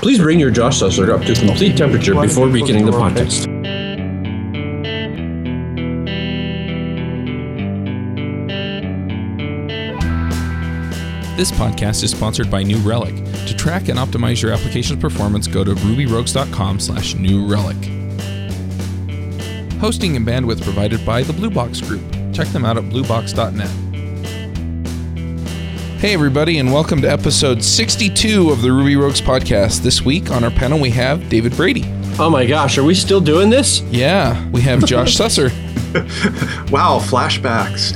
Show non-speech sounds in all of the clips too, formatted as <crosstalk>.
Please bring your Josh saucer up to complete temperature before beginning the podcast. This podcast is sponsored by New Relic. To track and optimize your application's performance, go to rubyrogues.com slash new relic. Hosting and bandwidth provided by the Blue Box Group. Check them out at bluebox.net. Hey, everybody, and welcome to episode 62 of the Ruby Rogues podcast. This week on our panel, we have David Brady. Oh my gosh, are we still doing this? Yeah, we have Josh <laughs> Susser. Wow, flashbacks.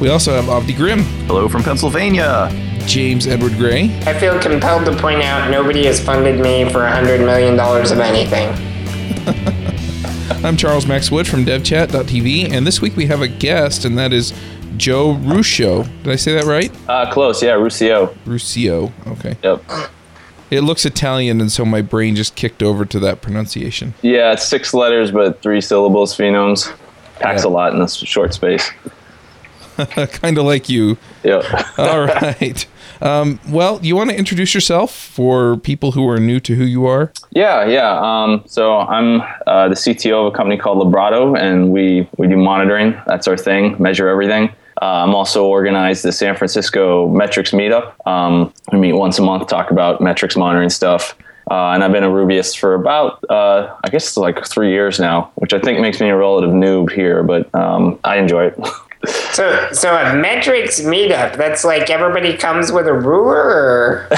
We also have Avdi Grimm, Hello from Pennsylvania. James Edward Gray, I feel compelled to point out nobody has funded me for a hundred million dollars of anything. <laughs> I'm Charles Max Wood from devchat.tv, and this week we have a guest, and that is Joe Ruscio. Did I say that right? Uh, close, yeah, Ruscio. Ruscio. Okay. Yep. It looks Italian, and so my brain just kicked over to that pronunciation. Yeah, it's six letters, but three syllables, phonemes. Packs Yeah. a lot in this short space. <laughs> kind of like you. Yep. <laughs> All right. Um, well, you want to introduce yourself for people who are new to who you are? yeah, yeah. Um, so I'm uh, the CTO of a company called Librato, and we, we do monitoring. That's our thing, measure everything. Uh, I'm also organized the San Francisco Metrics Meetup. Um, we meet once a month, talk about metrics monitoring stuff. Uh, and I've been a Rubyist for about, uh, I guess, like three years now, which I think makes me a relative noob here, but um, I enjoy it. <laughs> So, so a metrics meetup. That's like everybody comes with a ruler, or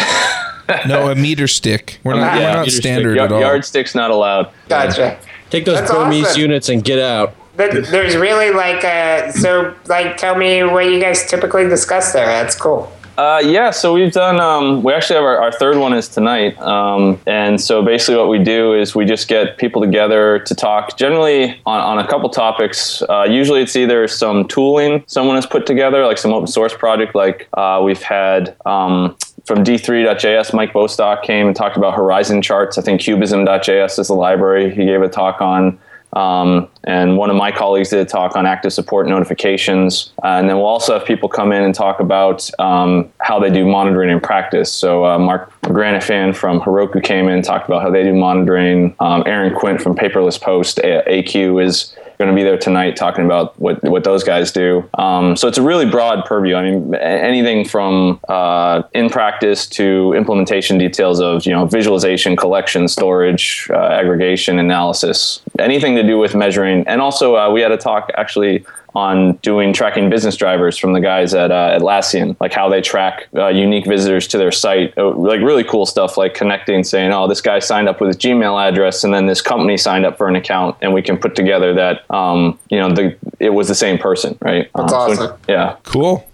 No, a meter stick. We're not, Yeah, we're not meter stick. standard at all. yardstick's not allowed. gotcha. Take those That's Burmese awesome. units and get out. But there's really like a so like tell me what you guys typically discuss there. That's cool. Uh, yeah, so we've done. Um, we actually have our, our third one is tonight, um, and so basically what we do is we just get people together to talk. Generally on, on a couple topics. Uh, usually it's either some tooling someone has put together, like some open source project. Like uh, we've had um, from D3.js, Mike Bostock came and talked about horizon charts. I think Cubism.js is the library he gave a talk on. Um, and one of my colleagues did a talk on active support notifications. Uh, and then we'll also have people come in and talk about um, how they do monitoring in practice. So uh, Mark McGranaghan from Heroku came in and talked about how they do monitoring. Um, Aaron Quint from Paperless Post, A- AQ, is going to be there tonight talking about what, what those guys do. Um, so it's a really broad purview. I mean, anything from uh, in practice to implementation details of you know visualization, collection, storage, uh, aggregation, analysis, anything to do with measuring. And also, uh, we had a talk actually on doing tracking business drivers from the guys at uh, Atlassian, like how they track uh, unique visitors to their site, Uh, like really cool stuff, like connecting, saying, "Oh, this guy signed up with his Gmail address, and then this company signed up for an account, and we can put together that, um, you know, the it was the same person, right?" That's Um, so- awesome. yeah. Cool.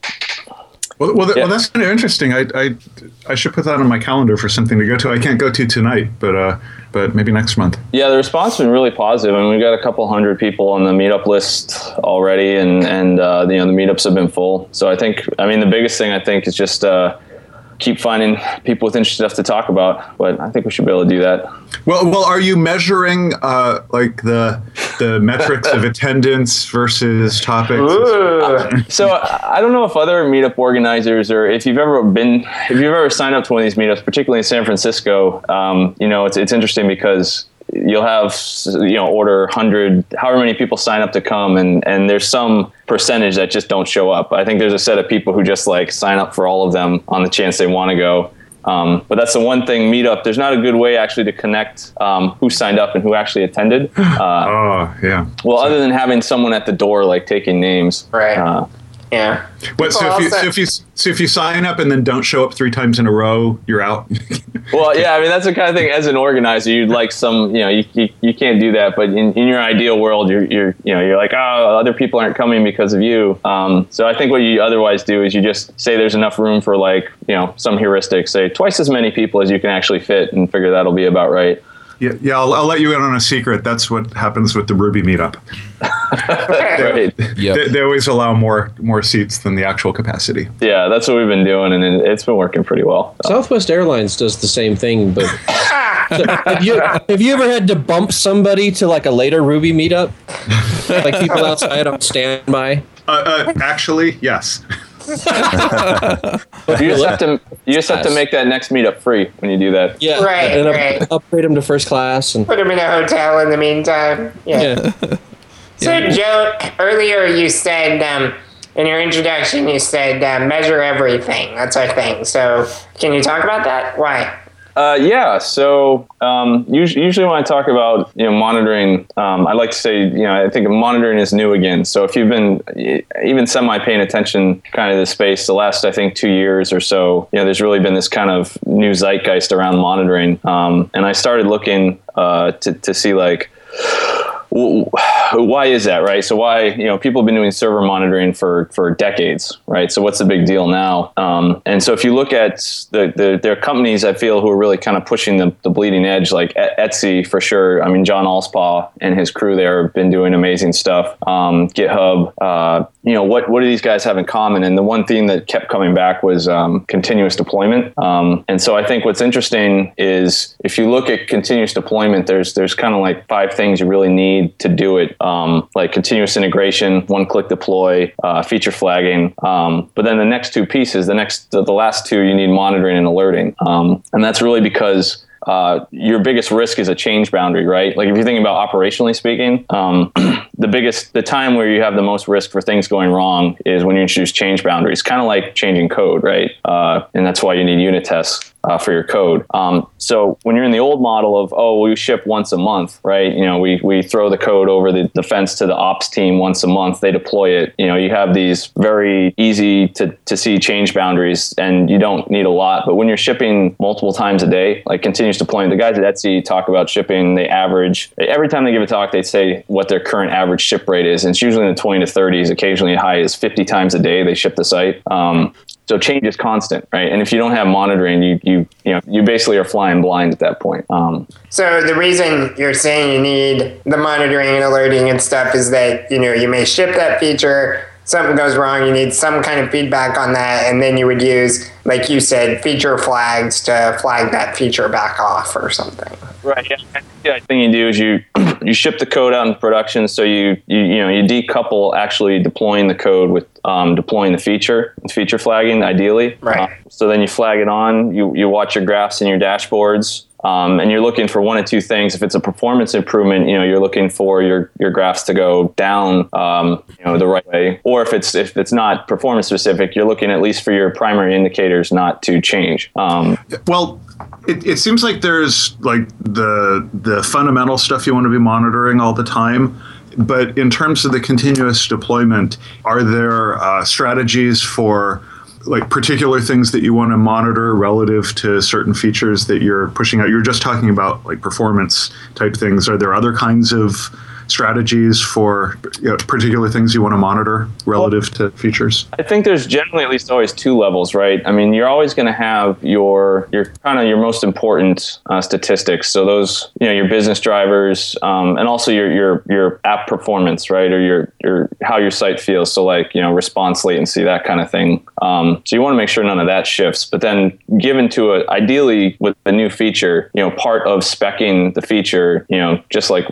Well, well, Yeah. well that's kind of interesting. I, I, I should put that on my calendar for something to go to. I can't go to tonight, but uh, but maybe next month. Yeah, the response has been really positive. I mean, we've got a couple hundred people on the meetup list already, and and uh, you know the meetups have been full. So I think, I mean, the biggest thing I think is just uh, keep finding people with interesting stuff to talk about. But I think we should be able to do that. Well, well, are you measuring uh, like the the metrics of attendance versus topics? Ooh. So I I don't know if other meetup organizers or if you've ever been, if you've ever signed up to one of these meetups, particularly in San Francisco, um, you know, it's, it's interesting because you'll have, you know, order 100, however many people sign up to come, and, and there's some percentage that just don't show up. I think there's a set of people who just like sign up for all of them on the chance they want to go. Um, but that's the one thing meetup. There's not a good way actually to connect um, who signed up and who actually attended. <laughs> Uh, Oh, yeah. well, other than having someone at the door like taking names, Right. Uh, Yeah. What, so if you so if you so if you sign up and then don't show up three times in a row, you're out. <laughs> Well, yeah, I mean that's the kind of thing. As an organizer, you'd like some, you know, you, you, you can't do that. But in, in your ideal world, you're, you're you know you're like, oh, other people aren't coming because of you. Um, so I think what you otherwise do is you just say there's enough room for like you know some heuristic, say twice as many people as you can actually fit, and figure that'll be about right. Yeah, yeah. I'll, I'll let you in on a secret. That's what happens with the Ruby meetup. <laughs> Right. Yep. They, they always allow more more seats than the actual capacity. Yeah, that's what we've been doing, and it, it's been working pretty well. Southwest Airlines does the same thing, but So, have you have you ever had to bump somebody to like a later Ruby meetup? Like people outside on standby? Uh, uh, actually, yes. <laughs> You just have to you just have to make that next meetup free when you do that. Yeah, Right, and up- right. upgrade them to first class, and Put them in a hotel in the meantime. Yeah. yeah, <laughs> So, Joe, earlier you said um, in your introduction, you said uh, measure everything. That's our thing. So, can you talk about that? Why? Uh, yeah. So um, usually, usually when I talk about you know monitoring, um, I like to say you know I think monitoring is new again. So if you've been even semi paying attention kind of the space the last I think two years or so, you know there's really been this kind of new zeitgeist around monitoring, um, and I started looking uh, to to see like why is that right? So why you know people have been doing server monitoring for for decades right? So what's the big deal now? Um, and so if you look at the, the there are companies i feel who are really kind of pushing the, the bleeding edge like etsy for sure. I mean john allspaw and his crew there have been doing amazing stuff. Um, github uh, you know what what do these guys have in common? And the one thing that kept coming back was um, continuous deployment. Um, and so i think what's interesting is if you look at continuous deployment there's there's kind of like five things you really need to do it um, like continuous integration one click deploy uh, feature flagging um, but then the next two pieces the next the, the last two you need monitoring and alerting um, and that's really because uh, your biggest risk is a change boundary, right? Like if you're thinking about operationally speaking, um, <clears throat> the biggest, the time where you have the most risk for things going wrong is when you introduce change boundaries, kind of like changing code, right? Uh, and that's why you need unit tests. Uh, for your code. Um, so when you're in the old model of oh we ship once a month, right? You know we we throw the code over the, the fence to the ops team once a month. They deploy it. You know you have these very easy to, to see change boundaries, and you don't need a lot. But when you're shipping multiple times a day, like continuous deployment, the guys at Etsy talk about shipping. They average every time they give a talk, they say what their current average ship rate is, and it's usually in the 20 to 30s. Occasionally, high as 50 times a day they ship the site. Um, so change is constant, right? And if you don't have monitoring, you you you know you basically are flying blind at that point. Um, So, the reason you're saying you need the monitoring and alerting and stuff is that, you know, you may ship that feature, something goes wrong, you need some kind of feedback on that, and then you would use, like you said, feature flags to flag that feature back off or something. Right. Yeah. The thing you do is you <clears throat> you ship the code out into production, so you you you know you decouple actually deploying the code with um, deploying the feature, feature flagging, ideally. Right. Uh, so then you flag it on. You you watch your graphs and your dashboards. Um, and you're looking for one of two things. If it's a performance improvement, you know you're looking for your your graphs to go down, um, you know, the right way. Or if it's if it's not performance specific, you're looking at least for your primary indicators not to change. Um, Well, it, it seems like there's like the the fundamental stuff you want to be monitoring all the time. But in terms of the continuous deployment, are there uh, strategies for like particular things that you want to monitor relative to certain features that you're pushing out? You're just talking about like performance type things. Are there other kinds of strategies for you know, particular things you want to monitor relative to features? I think there's generally at least always two levels, right? I mean, you're always going to have your your kind of your most important uh, statistics. So those, you know, your business drivers, um, and also your your your app performance, right, or your your how your site feels. So like you know, response latency, that kind of thing. Um, so you want to make sure none of that shifts. But then, given to a ideally with the new feature, you know, part of specking the feature, you know, just like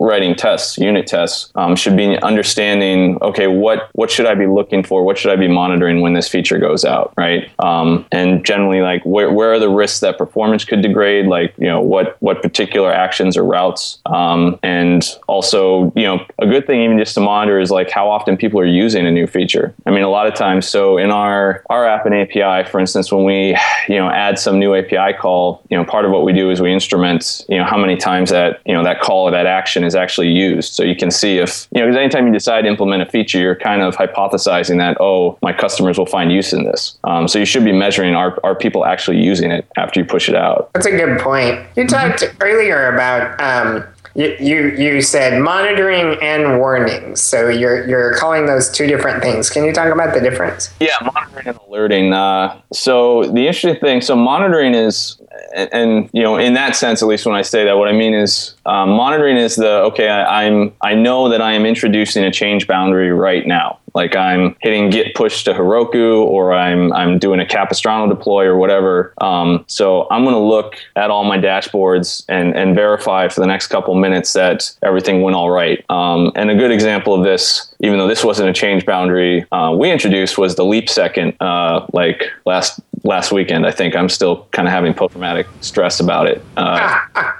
writing tests, unit tests, um, should be understanding, okay, what, what should I be looking for? What should I be monitoring when this feature goes out, right? Um, and generally, like, where, where are the risks that performance could degrade? Like, you know, what, what particular actions or routes? Um, and also, you know, a good thing even just to monitor is like how often people are using a new feature. I mean, a lot of times, so in our, our app and API, for instance, when we, you know, add some new API call, you know, part of what we do is we instrument, you know, how many times that, you know, that call or that action is actually used. So you can see if, you know, because anytime you decide to implement a feature, you're kind of hypothesizing that, oh, my customers will find use in this. Um, so you should be measuring are, are people actually using it after you push it out? That's a good point. You talked earlier about um, you, you you said monitoring and warnings. So you're you're calling those two different things. Can you talk about the difference? Yeah, monitoring and alerting. Uh, so the interesting thing, so monitoring is, and, and, you know, in that sense, at least when I say that, what I mean is um, monitoring is the okay. I, I'm I know that I am introducing a change boundary right now, like I'm hitting git push to Heroku or I'm I'm doing a Capistrano deploy or whatever. Um, so I'm going to look at all my dashboards and and verify for the next couple minutes that everything went all right. Um, and a good example of this, even though this wasn't a change boundary uh, we introduced, was the leap second. Uh, like last last weekend, I think I'm still kind of having post traumatic stress about it. Uh, <laughs>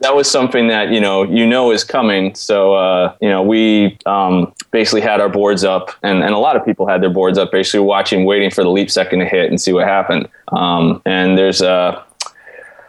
that was something that you know you know is coming. So uh, you know we um, basically had our boards up, and, and a lot of people had their boards up, basically watching, waiting for the leap second to hit and see what happened. Um, and there's uh,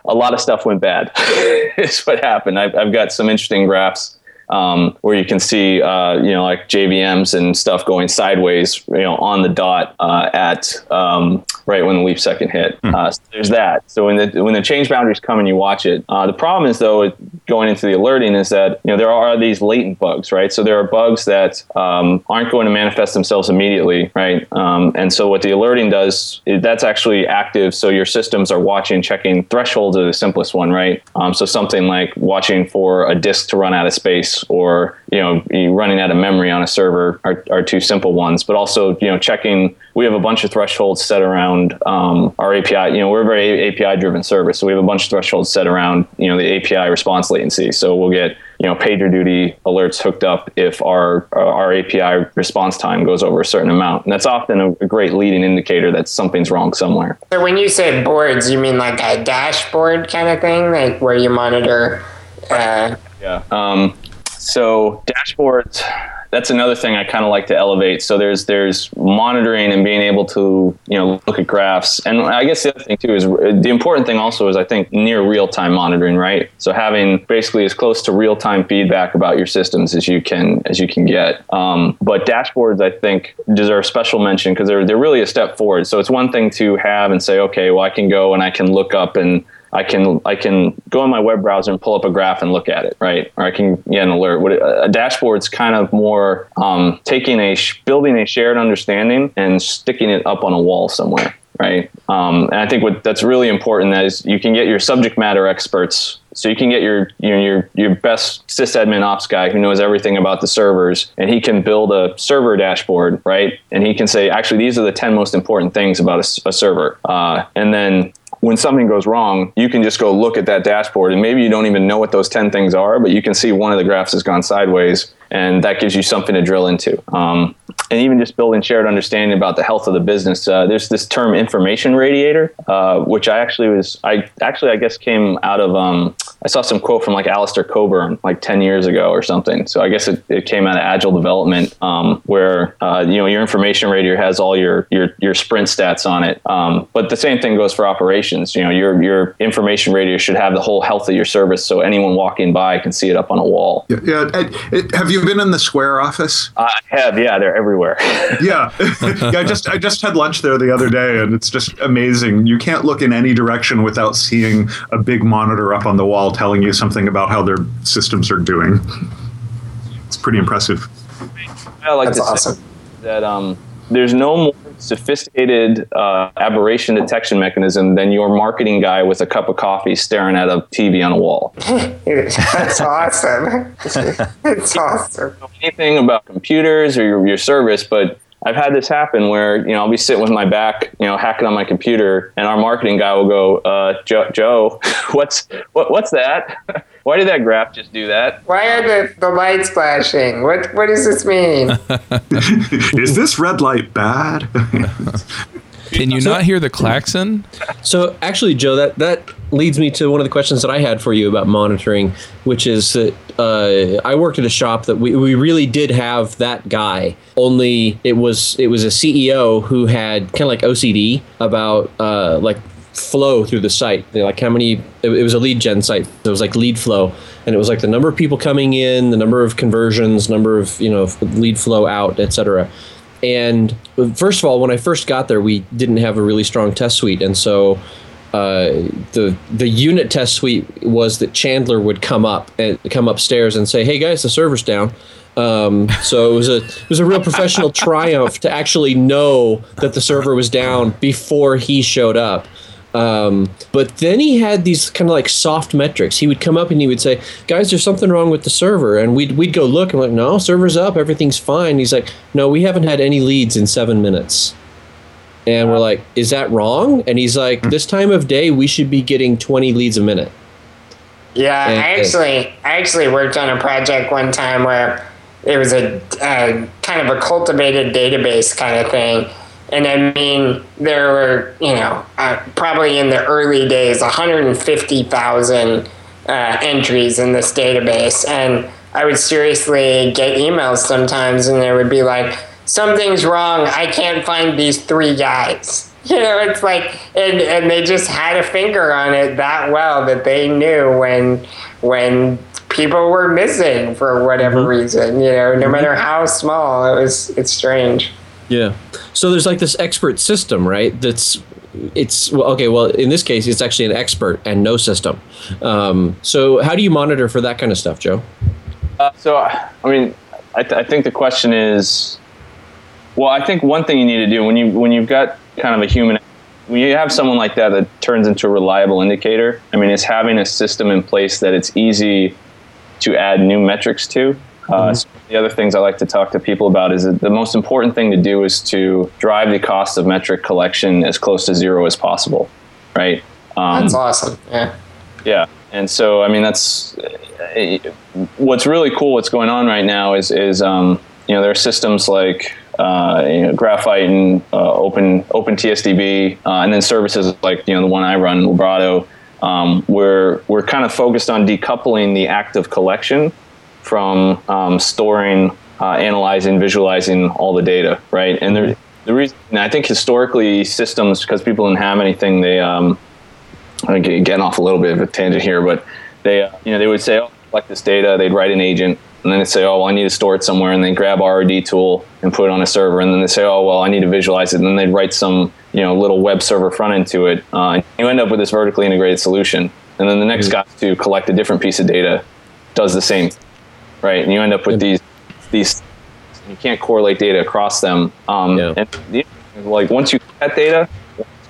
a lot of stuff went bad. <laughs> is what happened. I've, I've got some interesting graphs um, where you can see, uh, you know, like JVMs and stuff going sideways, you know, on the dot uh, at um, right when the leap second hit. Mm. Uh, so there's that. So when the when the change boundaries come and you watch it, uh, the problem is though going into the alerting is that you know there are these latent bugs, right? So there are bugs that um, aren't going to manifest themselves immediately, right? Um, and so what the alerting does, that's actually active. So your systems are watching, checking thresholds are the simplest one, right? Um, so something like watching for a disk to run out of space or you know running out of memory on a server are, are two simple ones but also you know checking we have a bunch of thresholds set around um, our api you know we're a very api driven service so we have a bunch of thresholds set around you know the api response latency so we'll get you know PagerDuty alerts hooked up if our our API response time goes over a certain amount, and that's often a, a great leading indicator that something's wrong somewhere. So when you say boards, you mean like a dashboard kind of thing, like where you monitor. Uh, yeah. Um, so dashboards, that's another thing I kind of like to elevate. So there's there's monitoring and being able to you know look at graphs, and I guess the other thing too is the important thing also is I think near real time monitoring, right? So having basically as close to real time feedback about your systems as you can as you can get. Um, but dashboards I think deserve special mention because they're they're really a step forward. So it's one thing to have and say, okay, well I can go and I can look up and I can I can go on my web browser and pull up a graph and look at it, right? Or I can get an alert. What a dashboard's kind of more um, taking a building a shared understanding and sticking it up on a wall somewhere, right? Um, and I think what that's really important is you can get your subject matter experts. So you can get your you know, your your best sysadmin ops guy who knows everything about the servers, and he can build a server dashboard, right? And he can say, actually, these are the ten most important things about a, a server, uh, and then when something goes wrong, you can just go look at that dashboard and maybe you don't even know what those 10 things are, but you can see one of the graphs has gone sideways and that gives you something to drill into. Um, and even just building shared understanding about the health of the business. Uh, there's this term information radiator, uh, which I actually was, I actually, I guess came out of, um, I saw some quote from like Alistair Cockburn like 10 years ago or something. So I guess it, it came out of agile development um, where, uh, you know, your information radiator has all your, your, your sprint stats on it. Um, but the same thing goes for operations. You know, your, your information radiator should have the whole health of your service. So anyone walking by can see it up on a wall. Yeah. yeah. Have you been in the Square office? I have. Yeah. They're everywhere. <laughs> yeah. <laughs> yeah. I just, I just had lunch there the other day and it's just amazing. You can't look in any direction without seeing a big monitor up on the wall telling you something about how their systems are doing. It's pretty impressive. I like That's to awesome. say that um, there's no more sophisticated uh, aberration detection mechanism than your marketing guy with a cup of coffee staring at a TV on a wall. <laughs> That's awesome. <laughs> it's awesome. Anything about computers or your, your service, but I've had this happen where you know I'll be sitting with my back, you know, hacking on my computer, and our marketing guy will go, uh, "Joe, Joe <laughs> what's what, what's that? <laughs> Why did that graph just do that? Why are the, the lights flashing? What what does this mean? <laughs> Is this red light bad? Can you not hear the klaxon? So actually, Joe, that that leads me to one of the questions that I had for you about monitoring, which is that uh, I worked at a shop that we, we really did have that guy. Only it was it was a CEO who had kind of like OCD about uh, like flow through the site. Know, like how many? It, it was a lead gen site. It was like lead flow, and it was like the number of people coming in, the number of conversions, number of you know lead flow out, etc. And first of all, when I first got there, we didn't have a really strong test suite, and so uh, the the unit test suite was that Chandler would come up and come upstairs and say, "Hey guys, the server's down." Um, so it was a it was a real professional triumph to actually know that the server was down before he showed up. Um, but then he had these kind of like soft metrics. He would come up and he would say, "Guys, there's something wrong with the server," and we'd we'd go look and like, "No, server's up, everything's fine." He's like, "No, we haven't had any leads in seven minutes." And we're like, "Is that wrong?" And he's like, "This time of day, we should be getting 20 leads a minute." Yeah, And- I actually I actually worked on a project one time where it was a, a kind of a cultivated database kind of thing. And I mean, there were, you know, uh, probably in the early days, 150,000 uh, entries in this database. And I would seriously get emails sometimes, and there would be like, something's wrong. I can't find these three guys. <laughs> You know, it's like, and, and they just had a finger on it that well that they knew when when people were missing for whatever reason. You know, no matter how small, it was it's strange. Yeah. So there's like this expert system, right? That's it's well, okay. Well, in this case, it's actually an expert and no system. Um, so how do you monitor for that kind of stuff, Joe? Uh, so, I mean, I, th- I think the question is, well, I think one thing you need to do when you when you've got kind of a human, when you have someone like that that turns into a reliable indicator. I mean, it's having a system in place that it's easy to add new metrics to. Uh, so the other things I like to talk to people about is that the most important thing to do is to drive the cost of metric collection as close to zero as possible, right? Um, That's awesome. Yeah. yeah, and so I mean that's uh, what's really cool. What's going on right now is is um, you know there are systems like uh, you know, Graphite and uh, Open Open TSDB, uh, and then services like you know the one I run, Librato. Um, we're we're kind of focused on decoupling the act of collection from um, storing, uh, analyzing, visualizing all the data, right? And there, the reason I think historically systems, because people didn't have anything, they um, I'm getting off a little bit of a tangent here, but they, uh, you know, they would say, "Oh, collect this data." They'd write an agent, and then they'd say, "Oh, well, I need to store it somewhere," and they grab RRD tool and put it on a server, and then they say, "Oh, well, I need to visualize it," and then they'd write some, you know, little web server front end to it. Uh, and you end up with this vertically integrated solution, and then the next guy to collect a different piece of data does the same, right? And you end up with these these. You can't correlate data across them, um, Yeah. and the, like once you get that data,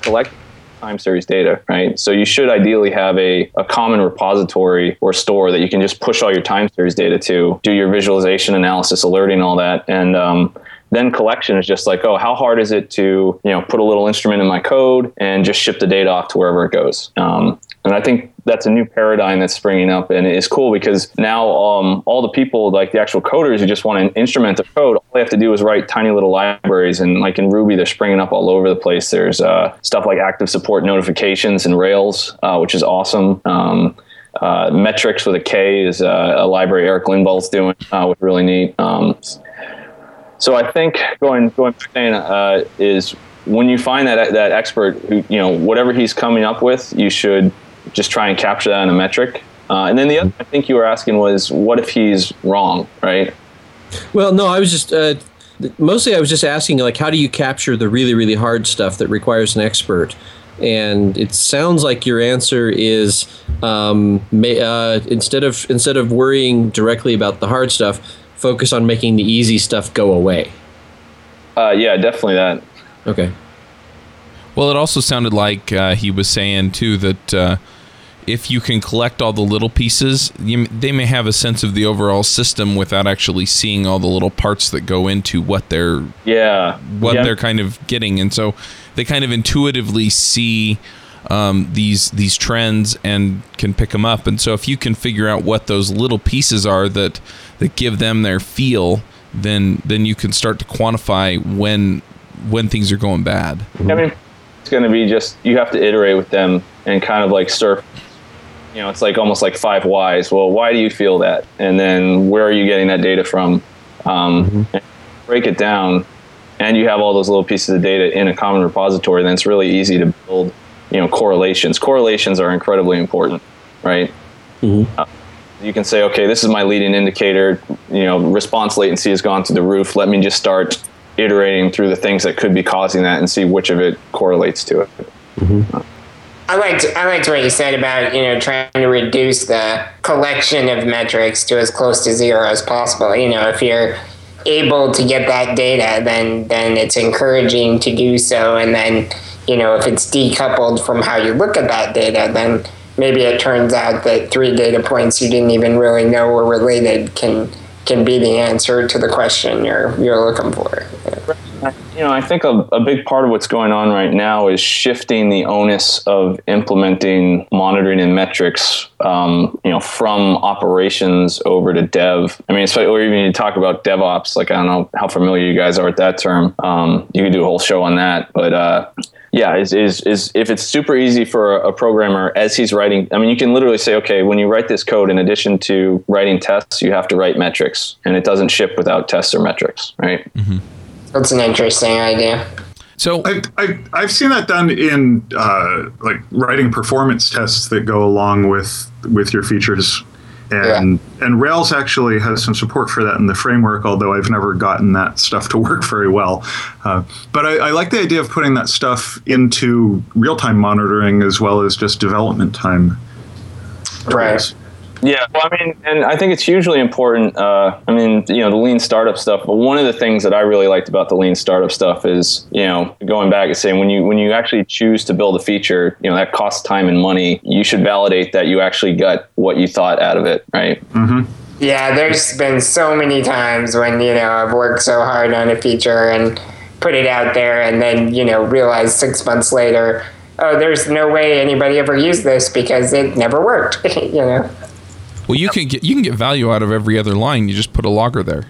collected time series data, right? So you should ideally have a, a common repository or store that you can just push all your time series data to, do your visualization, analysis, alerting, all that. And um, then collection is just like, oh, how hard is it to, you know, put a little instrument in my code and just ship the data off to wherever it goes. Um, and I think that's a new paradigm that's springing up, and it's cool because now um, all the people, like the actual coders who just want to instrument the code, all they have to do is write tiny little libraries. And like in Ruby, they're springing up all over the place. There's uh, stuff like active support notifications and Rails, uh, which is awesome. Um, uh, metrics with a K is uh, a library Eric Lindvall's doing, uh, which is really neat. Um, so I think going going back saying uh, is when you find that that expert who you know whatever he's coming up with, you should just try and capture that in a metric. Uh, and then the other I think you were asking was what if he's wrong, right? Well, no, I was just uh, mostly I was just asking like how do you capture the really really hard stuff that requires an expert? And it sounds like your answer is um, may, uh, instead of instead of worrying directly about the hard stuff, focus on making the easy stuff go away. Uh, yeah, definitely that. Okay. Well, it also sounded like uh, he was saying too that uh, if you can collect all the little pieces, you, they may have a sense of the overall system without actually seeing all the little parts that go into what they're Yeah, what yeah. they're kind of getting, and so they kind of intuitively see um, these these trends and can pick them up. And so if you can figure out what those little pieces are that that give them their feel, then then you can start to quantify when when things are going bad. I mean, it's going to be just you have to iterate with them and kind of like surf. You know, it's like almost like five whys. Well, why do you feel that? And then where are you getting that data from? Um, and break it down, and you have all those little pieces of data in a common repository. Then it's really easy to build. You know, correlations. Correlations are incredibly important, right? Uh, you can say, okay, this is my leading indicator. You know, response latency has gone through the roof. Let me just start iterating through the things that could be causing that and see which of it correlates to it. I liked I liked what you said about you know trying to reduce the collection of metrics to as close to zero as possible. You know, if you're able to get that data, then then it's encouraging to do so, and then you know, if it's decoupled from how you look at that data, then maybe it turns out that three data points you didn't even really know were related can can be the answer to the question you're you're looking for. You know, I think a, a big part of what's going on right now is shifting the onus of implementing monitoring and metrics, um, you know, from operations over to dev. I mean, or even you talk about DevOps. Like I don't know how familiar you guys are with that term. Um, you could do a whole show on that, but uh, yeah, is, is is if it's super easy for a, programmer as he's writing. I mean, you can literally say, okay, when you write this code, in addition to writing tests, you have to write metrics, and it doesn't ship without tests or metrics, right? Mm-hmm. That's an interesting idea. So I, I, I've seen that done in uh, like writing performance tests that go along with with your features and yeah. and Rails actually has some support for that in the framework, although I've never gotten that stuff to <laughs> work very well. Uh, but I, I, like the idea of putting that stuff into real time monitoring as well as just development time. Right. Yeah, well, I mean, and I think it's hugely important. Uh, I mean, you know, the lean startup stuff. But one of the things that I really liked about the lean startup stuff is, you know, going back and saying when you when you actually choose to build a feature, you know, that costs time and money. You should validate that you actually got what you thought out of it, right? Mm-hmm. Yeah, there's been so many times when you know I've worked so hard on a feature and put it out there, and then you know realize six months later, oh, there's no way anybody ever used this because it never worked. <laughs> you know. Well, you can get you can get value out of every other line. You just put a logger there.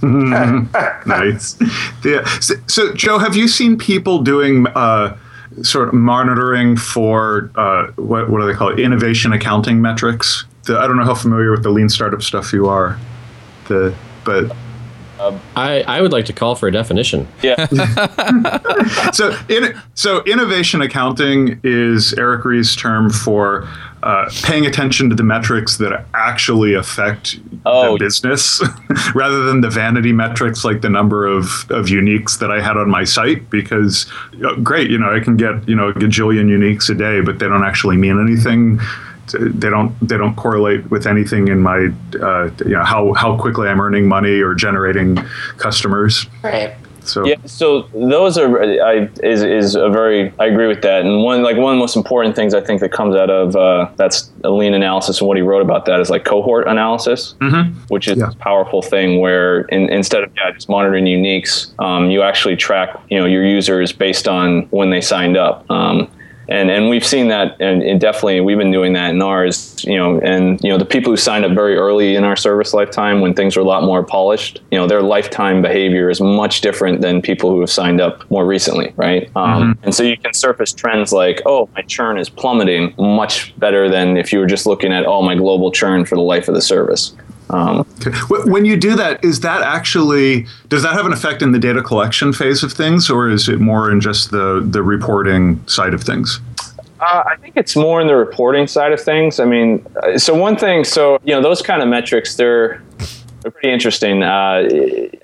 <laughs> nice. Yeah. So, so, Joe, have you seen people doing uh, sort of monitoring for uh, what what do they call it? Innovation accounting metrics. The, I don't know how familiar with the lean startup stuff you are. The but um, I, I would like to call for a definition. Yeah. <laughs> so, in, so innovation accounting is Eric Ries's term for uh, paying attention to the metrics that actually affect oh. the business <laughs> rather than the vanity metrics like the number of, of uniques that I had on my site because uh, great, you know, I can get, you know, a gajillion uniques a day, but they don't actually mean anything they don't they don't correlate with anything in my uh, you know how how quickly I'm earning money or generating customers. Right. So yeah, so those are I is is a very I agree with that. And one like one of the most important things I think that comes out of uh, that's a lean analysis and what he wrote about that is like cohort analysis, mm-hmm. which is yeah. a powerful thing where in, instead of yeah, just monitoring uniques, um, you actually track you know your users based on when they signed up. Um, and and we've seen that and, and, definitely we've been doing that in ours you know and you know the people who signed up very early in our service lifetime when things were a lot more polished you know their lifetime behavior is much different than people who have signed up more recently right um, mm-hmm. and so you can surface trends like oh my churn is plummeting much better than if you were just looking at oh my global churn for the life of the service um, okay. When you do that, is that actually does that have an effect in the data collection phase of things, or is it more in just the the reporting side of things? Uh, I think it's more in the reporting side of things. I mean, uh, so one thing, so you know, those kind of metrics, they're they're pretty interesting. Uh,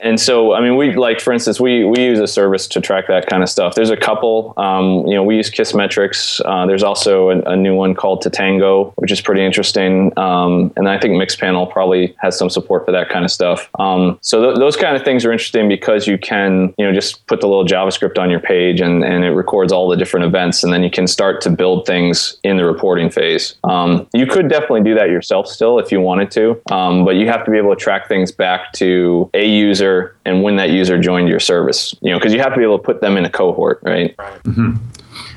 and so, I mean, we like, for instance, we we use a service to track that kind of stuff. There's a couple. Um, you know, we use Kissmetrics. Uh, there's also a, a, new one called Totango, which is pretty interesting. Um, and I think Mixpanel probably has some support for that kind of stuff. Um, so th- those kind of things are interesting because you can, you know, just put the little JavaScript on your page and and it records all the different events, and then you can start to build things in the reporting phase. Um, you could definitely do that yourself still if you wanted to, um, but you have to be able to track things back to a user and when that user joined your service. You know, because you have to be able to put them in a cohort, right? Mm-hmm.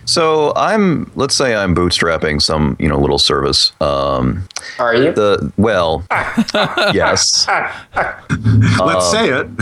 So I'm, let's say I'm bootstrapping some, you know, little service. Um, Are you? The well, <laughs> yes. <laughs> Let's um, say it. <laughs>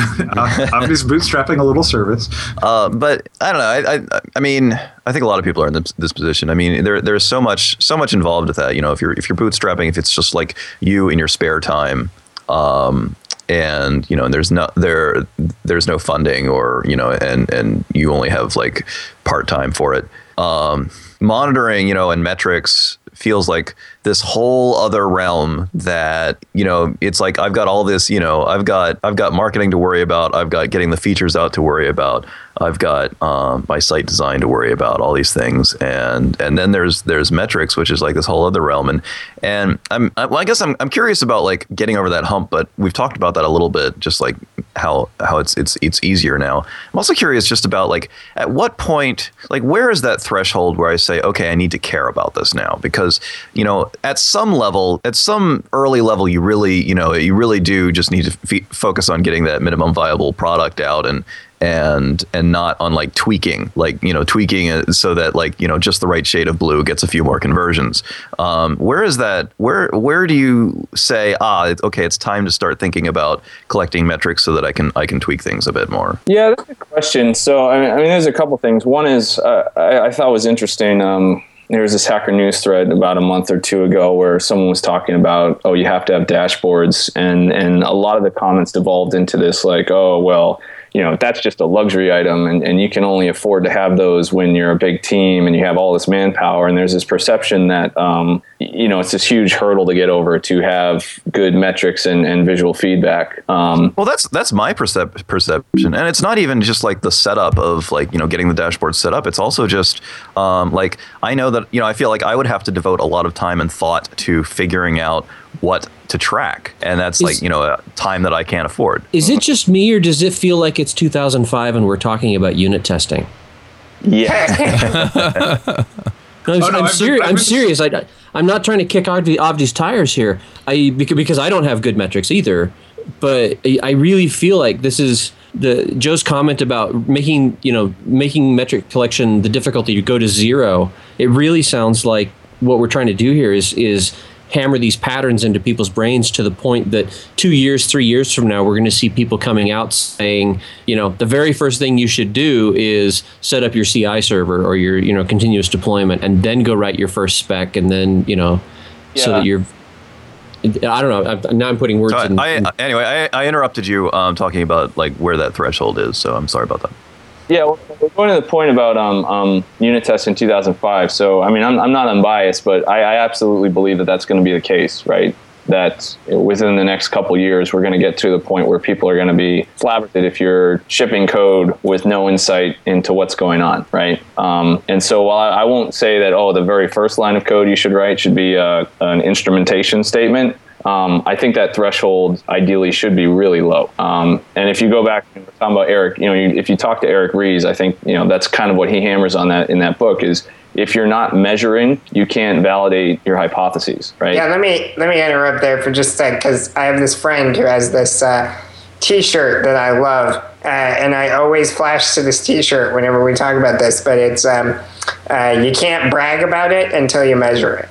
I'm just bootstrapping a little service. Uh, but I don't know. I, I, I, mean, I think a lot of people are in this, this position. I mean, there, there's so much, so much involved with that. You know, if you're, if you're bootstrapping, if it's just like you in your spare time, um, and you know there's no there there's no funding or you know and and you only have like part time for it. Um, monitoring you know and metrics feels like this whole other realm that you know it's like I've got all this you know I've got I've got marketing to worry about. I've got getting the features out to worry about. I've got um, my site design to worry about all these things. And and then there's there's metrics which is like this whole other realm. And and I'm I, well I guess I'm I'm curious about like getting over that hump but we've talked about that a little bit just like how how it's it's it's easier now. I'm also curious just about like at what point like where is that threshold where I say okay I need to care about this now? Because you know at some level at some early level you really you know you really do just need to f- focus on getting that minimum viable product out and and and not on like tweaking like you know tweaking so that like you know just the right shade of blue gets a few more conversions um, where is that where where do you say ah okay it's time to start thinking about collecting metrics so that i can i can tweak things a bit more Yeah, that's a good question. So, I mean, I mean there's a couple things. One is uh, I, I thought was interesting. Um, there was this Hacker News thread about a month or two ago where someone was talking about, oh, you have to have dashboards, and and a lot of the comments devolved into this like, oh, well, you know, that's just a luxury item, and, and you can only afford to have those when you're a big team and you have all this manpower. And there's this perception that, um, you know, it's this huge hurdle to get over to have good metrics and, and visual feedback. Um, Well, that's that's my percep- perception, and it's not even just like the setup of like you know getting the dashboard set up. It's also just um, like I know that you know I feel like I would have to devote a lot of time and thought to figuring out what to track, and that's like you know a time that I can't afford. Is it just me, or does it feel like it's 2005 and we're talking about unit testing? yeah. <laughs> No, I'm, Oh, no, I'm, I've been- serious. I've I'm been- serious. I, I'm not trying to kick Avdi, Avdi's tires here. I because, because I don't have good metrics either. But I, I really feel like this is the Joe's comment about making you know making metric collection the difficulty to go to zero. It really sounds like what we're trying to do here is is hammer these patterns into people's brains to the point that two years, three years from now, we're going to see people coming out saying, you know, the very first thing you should do is set up your CI server or your, you know, continuous deployment, and then go write your first spec, and then, you know, so that you're. I don't know. I'm, now I'm putting words So in. I, I, anyway, I, I interrupted you um, talking about like where that threshold is, so I'm sorry about that. Yeah, well, we're going to the point about um, um, unit tests in 2005. So, I mean, I'm, I'm not unbiased, but I, I absolutely believe that that's going to be the case, right? That within the next couple years, we're going to get to the point where people are going to be flabbergasted if you're shipping code with no insight into what's going on, right? Um, and so, while I, I won't say that, oh, the very first line of code you should write should be uh, an instrumentation statement, um, I think that threshold ideally should be really low. Um, and if you go back and we're talking about Eric, you know, you, if you talk to Eric Ries, I think you know that's kind of what he hammers on that in that book is if you're not measuring, you can't validate your hypotheses, right? Yeah, let me let me interrupt there for just a sec because I have this friend who has this uh, T-shirt that I love, uh, and I always flash to this T-shirt whenever we talk about this. But it's um, uh, you can't brag about it until you measure it,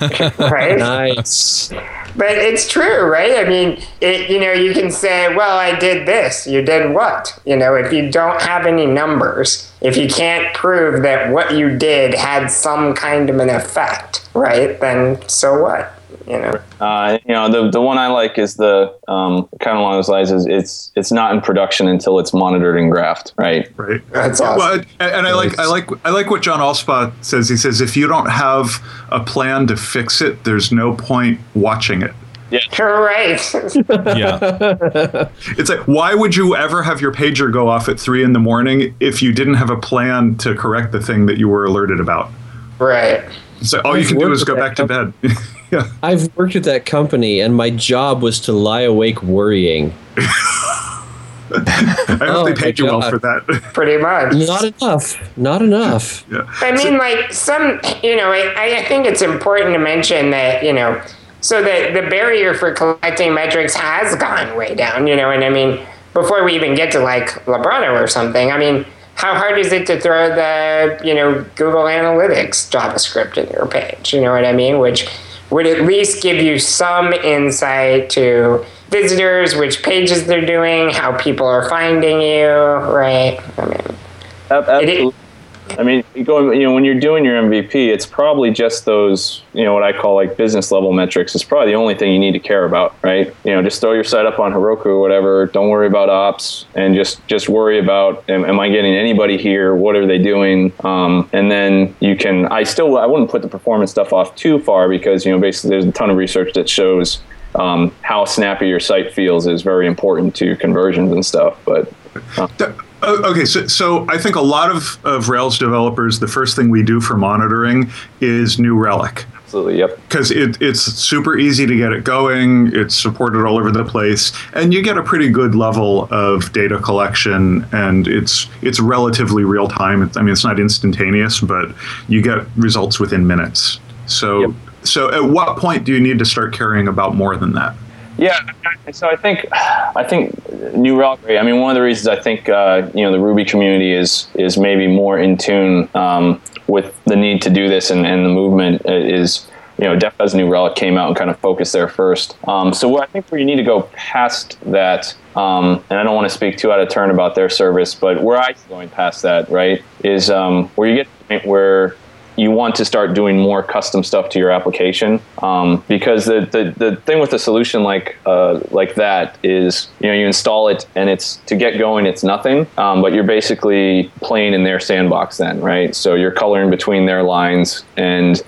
<laughs> right? nice. But it's true, right? I mean, it, you know, you can say, well, I did this. You did what? You know, if you don't have any numbers, if you can't prove that what you did had some kind of an effect, right? Then so what? You know? Uh, you know, the the one I like is the um, kind of along those lines is it's it's not in production until it's monitored and graphed, right? Right. That's awesome. Well, and, and I like I like I like what John Allspaw says. He says if you don't have a plan to fix it, there's no point watching it. You're right. Yeah. <laughs> <laughs> It's like why would you ever have your pager go off at three in the morning if you didn't have a plan to correct the thing that you were alerted about? right. So all you can do is go back to bed. <laughs> yeah. I've worked at that company, and my job was to lie awake worrying. <laughs> I hope Oh they paid you well for that. Pretty much. Not enough. Not enough. yeah. I mean, like some, you know, I, I think it's important to mention that, you know, so the, the barrier for collecting metrics has gone way down, you know, and I mean, before we even get to like Librato or something, I mean, how hard is it to throw the, you know, Google Analytics JavaScript in your page? You know what I mean? Which would at least give you some insight to visitors, which pages they're doing, how people are finding you, right? I mean, Ab- It Absolutely. I mean, going, you know, when you're doing your MVP, it's probably just those, you know, what I call like business level metrics. It's probably the only thing you need to care about, right? You know, just throw your site up on Heroku or whatever. Don't worry about ops, and just just worry about, am, am I getting anybody here? What are they doing? Um, and then you can. I still, I wouldn't put the performance stuff off too far because you know, basically, there's a ton of research that shows um, how snappy your site feels is very important to conversions and stuff. But uh, Oh, okay, so, so I think a lot of, of Rails developers, the first thing we do for monitoring is New Relic. Absolutely, yep. Because it, it's super easy to get it going, it's supported all over the place, and you get a pretty good level of data collection, and it's it's relatively real time. I mean, it's not instantaneous, but you get results within minutes. So, yep. so at what point do you need to start caring about more than that? Yeah, so I think I think New Relic. I mean, one of the reasons I think uh, you know the Ruby community is is maybe more in tune um, with the need to do this and, and the movement is you know Def as New Relic came out and kind of focused there first. Um, so I think where you need to go past that, um, and I don't want to speak too out of turn about their service, but where I'm going past that, right, is um, where you get to the point where you want to start doing more custom stuff to your application. Um, because the, the, the thing with a solution like uh, like that is you know you install it and it's to get going it's nothing. Um, but you're basically playing in their sandbox then right? So you're coloring between their lines and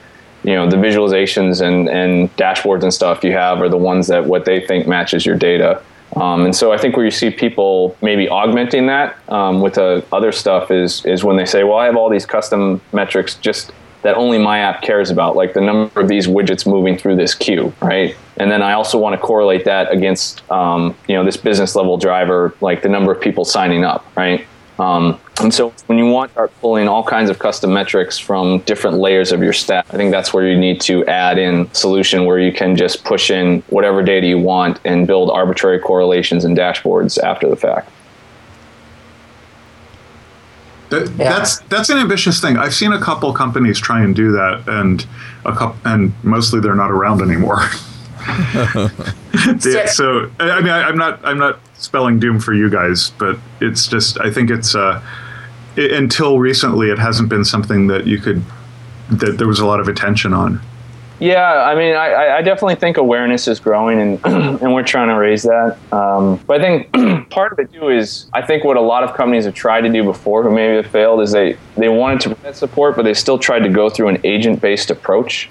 you know the visualizations and, and dashboards and stuff you have are the ones that what they think matches your data um, and so I think where you see people maybe augmenting that um, with uh, other stuff is is when they say, well, I have all these custom metrics just that only my app cares about, like the number of these widgets moving through this queue, right? And then I also want to correlate that against um, you know this business level driver, like the number of people signing up, right? Um, and so when you want to start pulling all kinds of custom metrics from different layers of your stack, I think that's where you need to add in solution where you can just push in whatever data you want and build arbitrary correlations and dashboards after the fact. That, yeah. That's that's an ambitious thing. I've seen a couple companies try and do that, and a couple, and mostly they're not around anymore. <laughs> <laughs> so I mean, I, am not I'm not spelling doom for you guys, but it's just I think it's uh, it, until recently it hasn't been something that you could that there was a lot of attention on. Yeah, I mean, I, I definitely think awareness is growing, and <clears throat> and we're trying to raise that. Um, but I think <clears throat> part of it too is I think what a lot of companies have tried to do before, who maybe have failed, is they they wanted to provide support, but they still tried to go through an agent based approach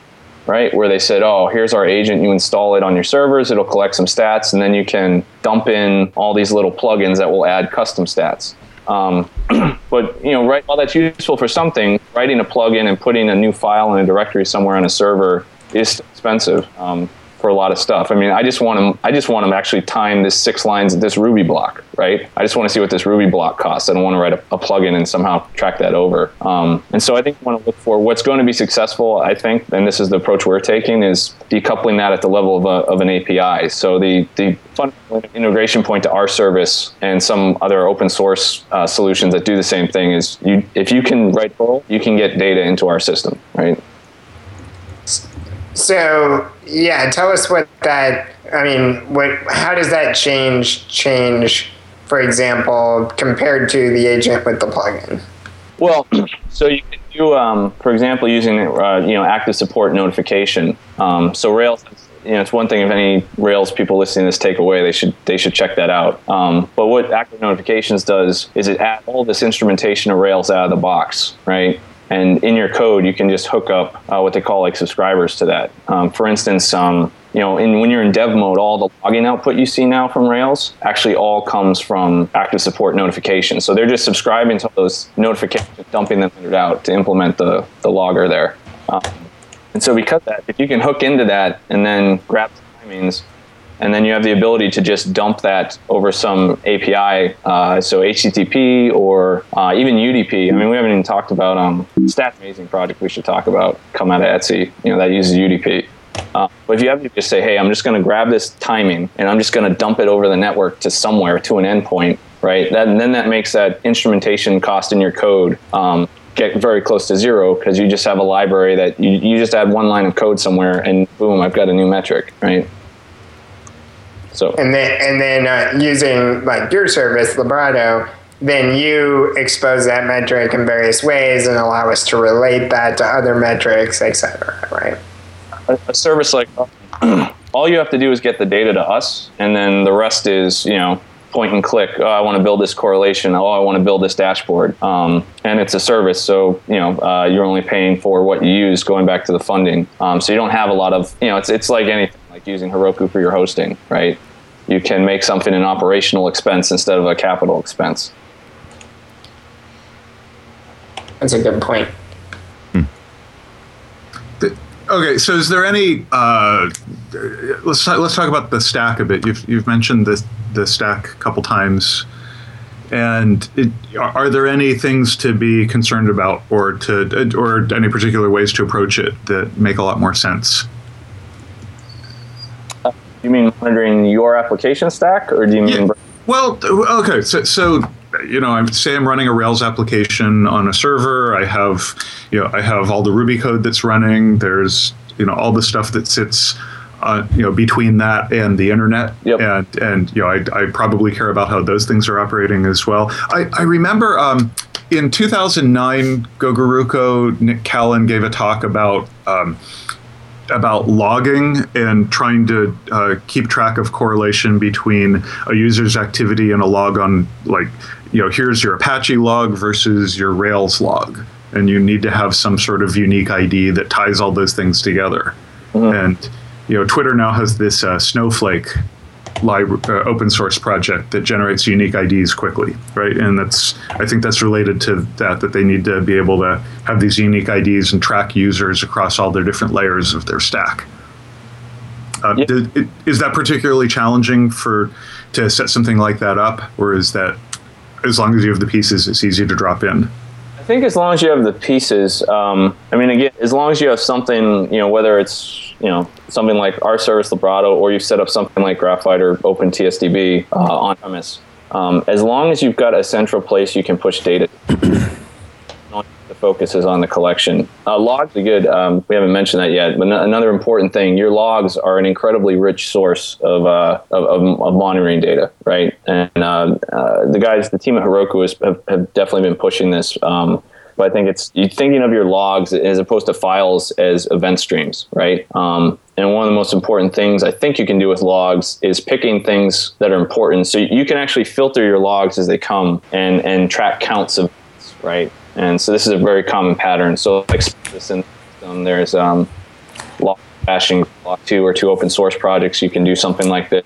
right? Where they said, oh, here's our agent, you install it on your servers, it'll collect some stats, and then you can dump in all these little plugins that will add custom stats. Um, <clears throat> but you know, right, while that's useful for something, writing a plugin and putting a new file in a directory somewhere on a server is expensive. Um, for a lot of stuff. I mean, I just want them. I just want them actually time this six lines, this Ruby block, right? I just want to see what this Ruby block costs. I don't want to write a, a plugin and somehow track that over. Um, and so I think you want to look for what's going to be successful. I think, and this is the approach we're taking, is decoupling that at the level of, a, of an API. So the the integration point to our service and some other open source uh, solutions that do the same thing is you if you can write Perl, you can get data into our system, right? So yeah, tell us what that. I mean, what? How does that change? Change, for example, compared to the agent with the plugin. Well, <clears throat> so you can do, um, for example, using uh, you know active support notification. Um, so Rails, you know, it's one thing if any Rails people listening to this take away, they should they should check that out. Um, but what active notifications does is it add all this instrumentation of Rails out of the box, right? And in your code you can just hook up uh, what they call like subscribers to that. Um, for instance um, you know in, when you're in dev mode all the logging output you see now from rails actually all comes from active support notifications. So they're just subscribing to those notifications dumping them out to implement the, the logger there. Um, and so because that if you can hook into that and then grab the timings and then you have the ability to just dump that over some API, uh, so HTTP or uh, even UDP. I mean, we haven't even talked about um, StatsD Amazing project we should talk about come out of Etsy. You know that uses UDP. Uh, but if you have to just say, hey, I'm just going to grab this timing and I'm just going to dump it over the network to somewhere to an endpoint, right? That, and then that makes that instrumentation cost in your code um, get very close to zero because you just have a library that you, you just add one line of code somewhere and boom, I've got a new metric, right? So and then and then uh, using like your service, Librato, then you expose that metric in various ways and allow us to relate that to other metrics, etc. Right? A, a service like <clears throat> all you have to do is get the data to us, and then the rest is you know point and click. Oh, I want to build this correlation. Oh, I want to build this dashboard. Um, and it's a service, so you know uh, you're only paying for what you use. Going back to the funding, um, so you don't have a lot of you know it's it's like anything like using Heroku for your hosting, right? You can make something an operational expense instead of a capital expense. That's a good point. Okay, so is there any? Uh, let's talk, let's talk about the stack a bit. You've you've mentioned the the stack a couple times, and it, are there any things to be concerned about, or to or any particular ways to approach it that make a lot more sense? You mean monitoring your application stack, or do you mean? Yeah. Well, okay, so, so you know, I'm say I'm running a Rails application on a server. I have, you know, I have all the Ruby code that's running. There's, you know, all the stuff that sits, uh, you know, between that and the internet. Yep. And and you know, I, I probably care about how those things are operating as well. I I remember um, in 2009, GoRuCo Nick Kallen gave a talk about. Um, about logging and trying to uh, keep track of correlation between a user's activity and a log on like you know here's your apache log versus your rails log and you need to have some sort of unique id that ties all those things together mm-hmm. and you know twitter now has this uh, snowflake library, uh, open source project that generates unique IDs quickly, right? And that's I think that's related to that that they need to be able to have these unique IDs and track users across all their different layers of their stack. Uh, did, is that particularly challenging for to set something like that up, or is that as long as you have the pieces, it's easy to drop in? I think as long as you have the pieces, um, I mean, again, as long as you have something, you know, whether it's you know something like our service Librato, or you set up something like Graphite or OpenTSDB uh, on premise. Um, as long as you've got a central place you can push data, the focus is on the collection. Uh, logs are good. Um, we haven't mentioned that yet, but another important thing: your logs are an incredibly rich source of uh, of, of, of, monitoring data, right? And uh, uh, the guys, the team at Heroku, has, have, have definitely been pushing this. Um, but I think it's you thinking of your logs as opposed to files as event streams, right? Um, and one of the most important things I think you can do with logs is picking things that are important. So you can actually filter your logs as they come and and track counts of, right? And so this is a very common pattern. So like this in there's um, log bashing log two or two open source projects. You can do something like this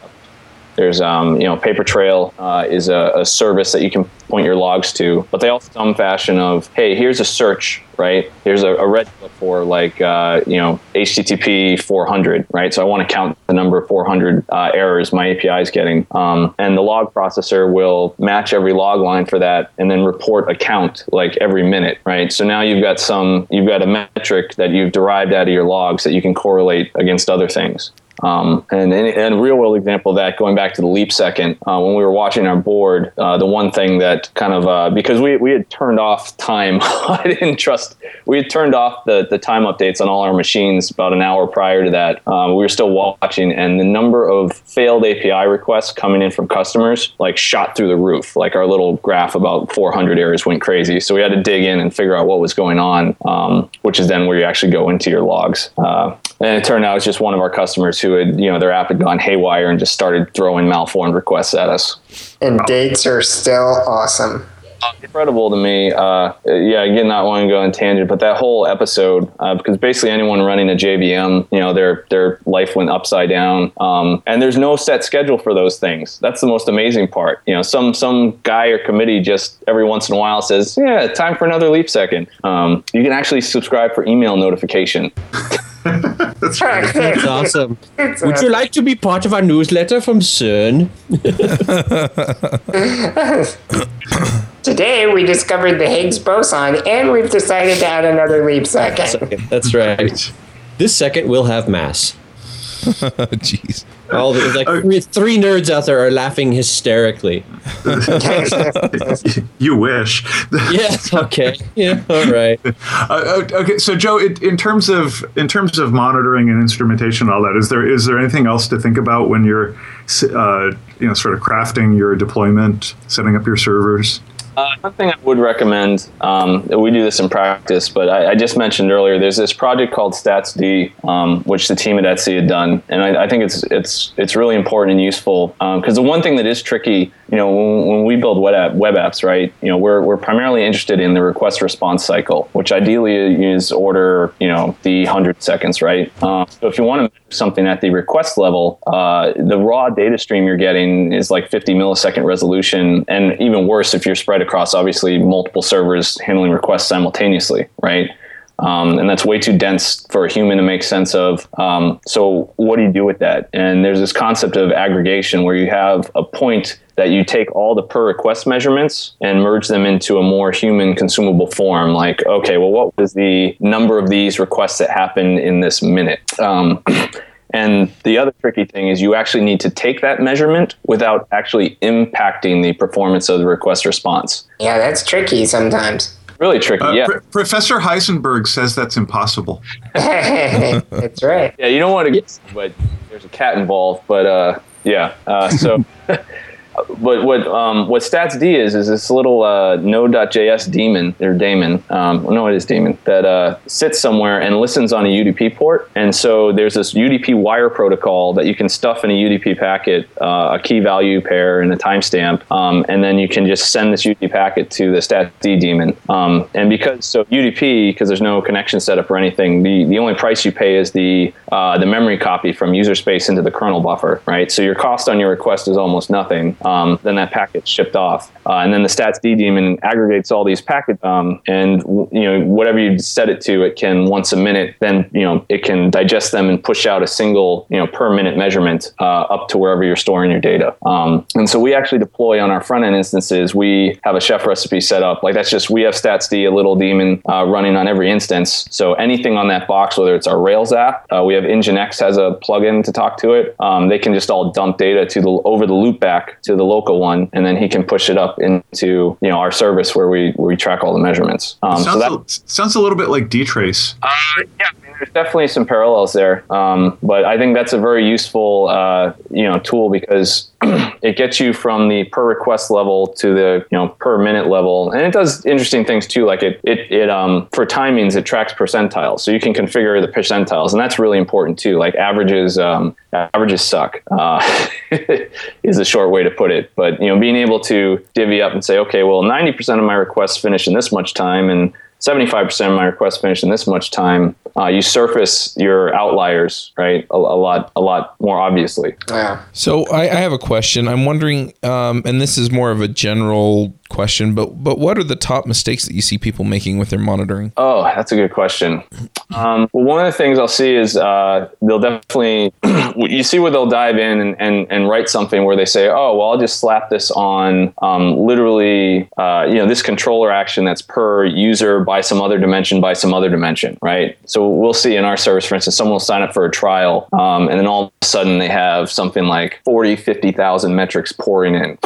there's, um, you know, Papertrail uh, is a, a, service that you can point your logs to, but they all some fashion of, hey, here's a search, right? Here's a, a red for like, uh, you know, HTTP 400, right? So I want to count the number of 400 uh, errors my API is getting, um, and the log processor will match every log line for that, and then report a count like every minute, right? So now you've got some, you've got a metric that you've derived out of your logs that you can correlate against other things. Um, and, and, a real world example of that, going back to the leap second, uh, when we were watching our board, uh, the one thing that kind of, uh, because we, we had turned off time, <laughs> I didn't trust, we had turned off the, the time updates on all our machines about an hour prior to that. Um, we were still watching, and the number of failed API requests coming in from customers like shot through the roof. Like our little graph about 400 errors went crazy. So we had to dig in and figure out what was going on, um, which is then where you actually go into your logs. And it turned out it's just one of our customers who had, you know, their app had gone haywire and just started throwing malformed requests at us. And dates are still awesome. Incredible to me. Uh, yeah, again, not wanting to go on tangent, but that whole episode, uh, because basically anyone running a JVM, you know, their their life went upside down, um, and there's no set schedule for those things. That's the most amazing part. You know, some some guy or committee just every once in a while says, "Yeah, time for another leap second. Um, you can actually subscribe for email notification. <laughs> That's right. That's awesome. Would you like to be part of our newsletter from CERN? <laughs> Today we discovered the Higgs boson, and we've decided to add another leap second. That's right. <laughs> This second will have mass. Jeez. All the, like three, three, nerds out there are laughing hysterically. <laughs> you wish. <laughs> yes. Okay. Yeah. All right. <laughs> Uh, okay. So, Joe, it, in terms of in terms of monitoring and instrumentation, and all that, is there is there anything else to think about when you're, uh, you know, sort of crafting your deployment, setting up your servers? Uh, one thing I would recommend, um, we do this in practice, but I, I, just mentioned earlier, there's this project called StatsD, um, which the team at Etsy had done, and I, I think it's it's it's really important and useful because um, the one thing that is tricky, you know, when, when we build web, app, web apps, right, you know, we're we're primarily interested in the request response cycle, which ideally is order, you know, the hundred seconds, right. Uh, so if you want to something at the request level, uh, the raw data stream you're getting is like 50 millisecond resolution, and even worse if you're across obviously multiple servers handling requests simultaneously, right? Um, and that's way too dense for a human to make sense of. Um, so, what do you do with that? And there's this concept of aggregation where you have a point that you take all the per request measurements and merge them into a more human consumable form. Like, okay, well, what was the number of these requests that happened in this minute? Um, <clears throat> And the other tricky thing is you actually need to take that measurement without actually impacting the performance of the request response. Yeah, that's tricky sometimes. Really tricky, uh, yeah. Pr- Professor Heisenberg says that's impossible. <laughs> <laughs> that's right. Yeah, you don't want to get, but there's a cat involved. But uh, yeah, uh, so <laughs> but what um, what StatsD is is this little uh, Node.js daemon or daemon. Um, no, it is daemon that uh, sits somewhere and listens on a UDP port. And so there's this UDP wire protocol that you can stuff in a UDP packet, uh, a key value pair and a timestamp, um, and then you can just send this UDP packet to the StatsD daemon. Um, and because so UDP, because there's no connection setup or anything, the, the only price you pay is the uh, the memory copy from user space into the kernel buffer, right? So your cost on your request is almost nothing um, then that packet shipped off. Uh, and then the StatsD daemon aggregates all these packets, um, and you know whatever you set it to, it can once a minute. Then you know it can digest them and push out a single you know per minute measurement uh, up to wherever you're storing your data. Um, and so we actually deploy on our front end instances. We have a chef recipe set up. Like that's just we have StatsD, a little daemon uh, running on every instance. So anything on that box, whether it's our Rails app, uh, we have Nginx has a plugin to talk to it. Um, they can just all dump data to the over the loopback to the local one, and then he can push it up into you know our service where we where we track all the measurements. Um, sounds, so that, a, sounds a little bit like dtrace. Uh, yeah, there's definitely some parallels there, um, but I think that's a very useful uh, you know tool because <clears throat> it gets you from the per request level to the you know per minute level, and it does interesting things too. Like it it it um for timings it tracks percentiles, so you can configure the percentiles, and that's really important too. Like averages um, averages suck uh, <laughs> is a short way to put it, but you know being able to divvy up and say, okay, well, ninety percent of my requests finish in this much time, and 75% of my requests finish in this much time, uh, you surface your outliers, right? A, a, lot, a lot more obviously. Yeah. So I, I have a question. I'm wondering, um, and this is more of a general question, but but what are the top mistakes that you see people making with their monitoring? Oh, that's a good question. Um, well, one of the things I'll see is uh, they'll definitely <clears throat> you see where they'll dive in and, and, and write something where they say, oh, well, I'll just slap this on um, literally, uh, you know, this controller action that's per user by some other dimension by some other dimension, right? So we'll see in our service, for instance, someone will sign up for a trial, um, and then all of a sudden they have something like 40, 50,000 metrics pouring in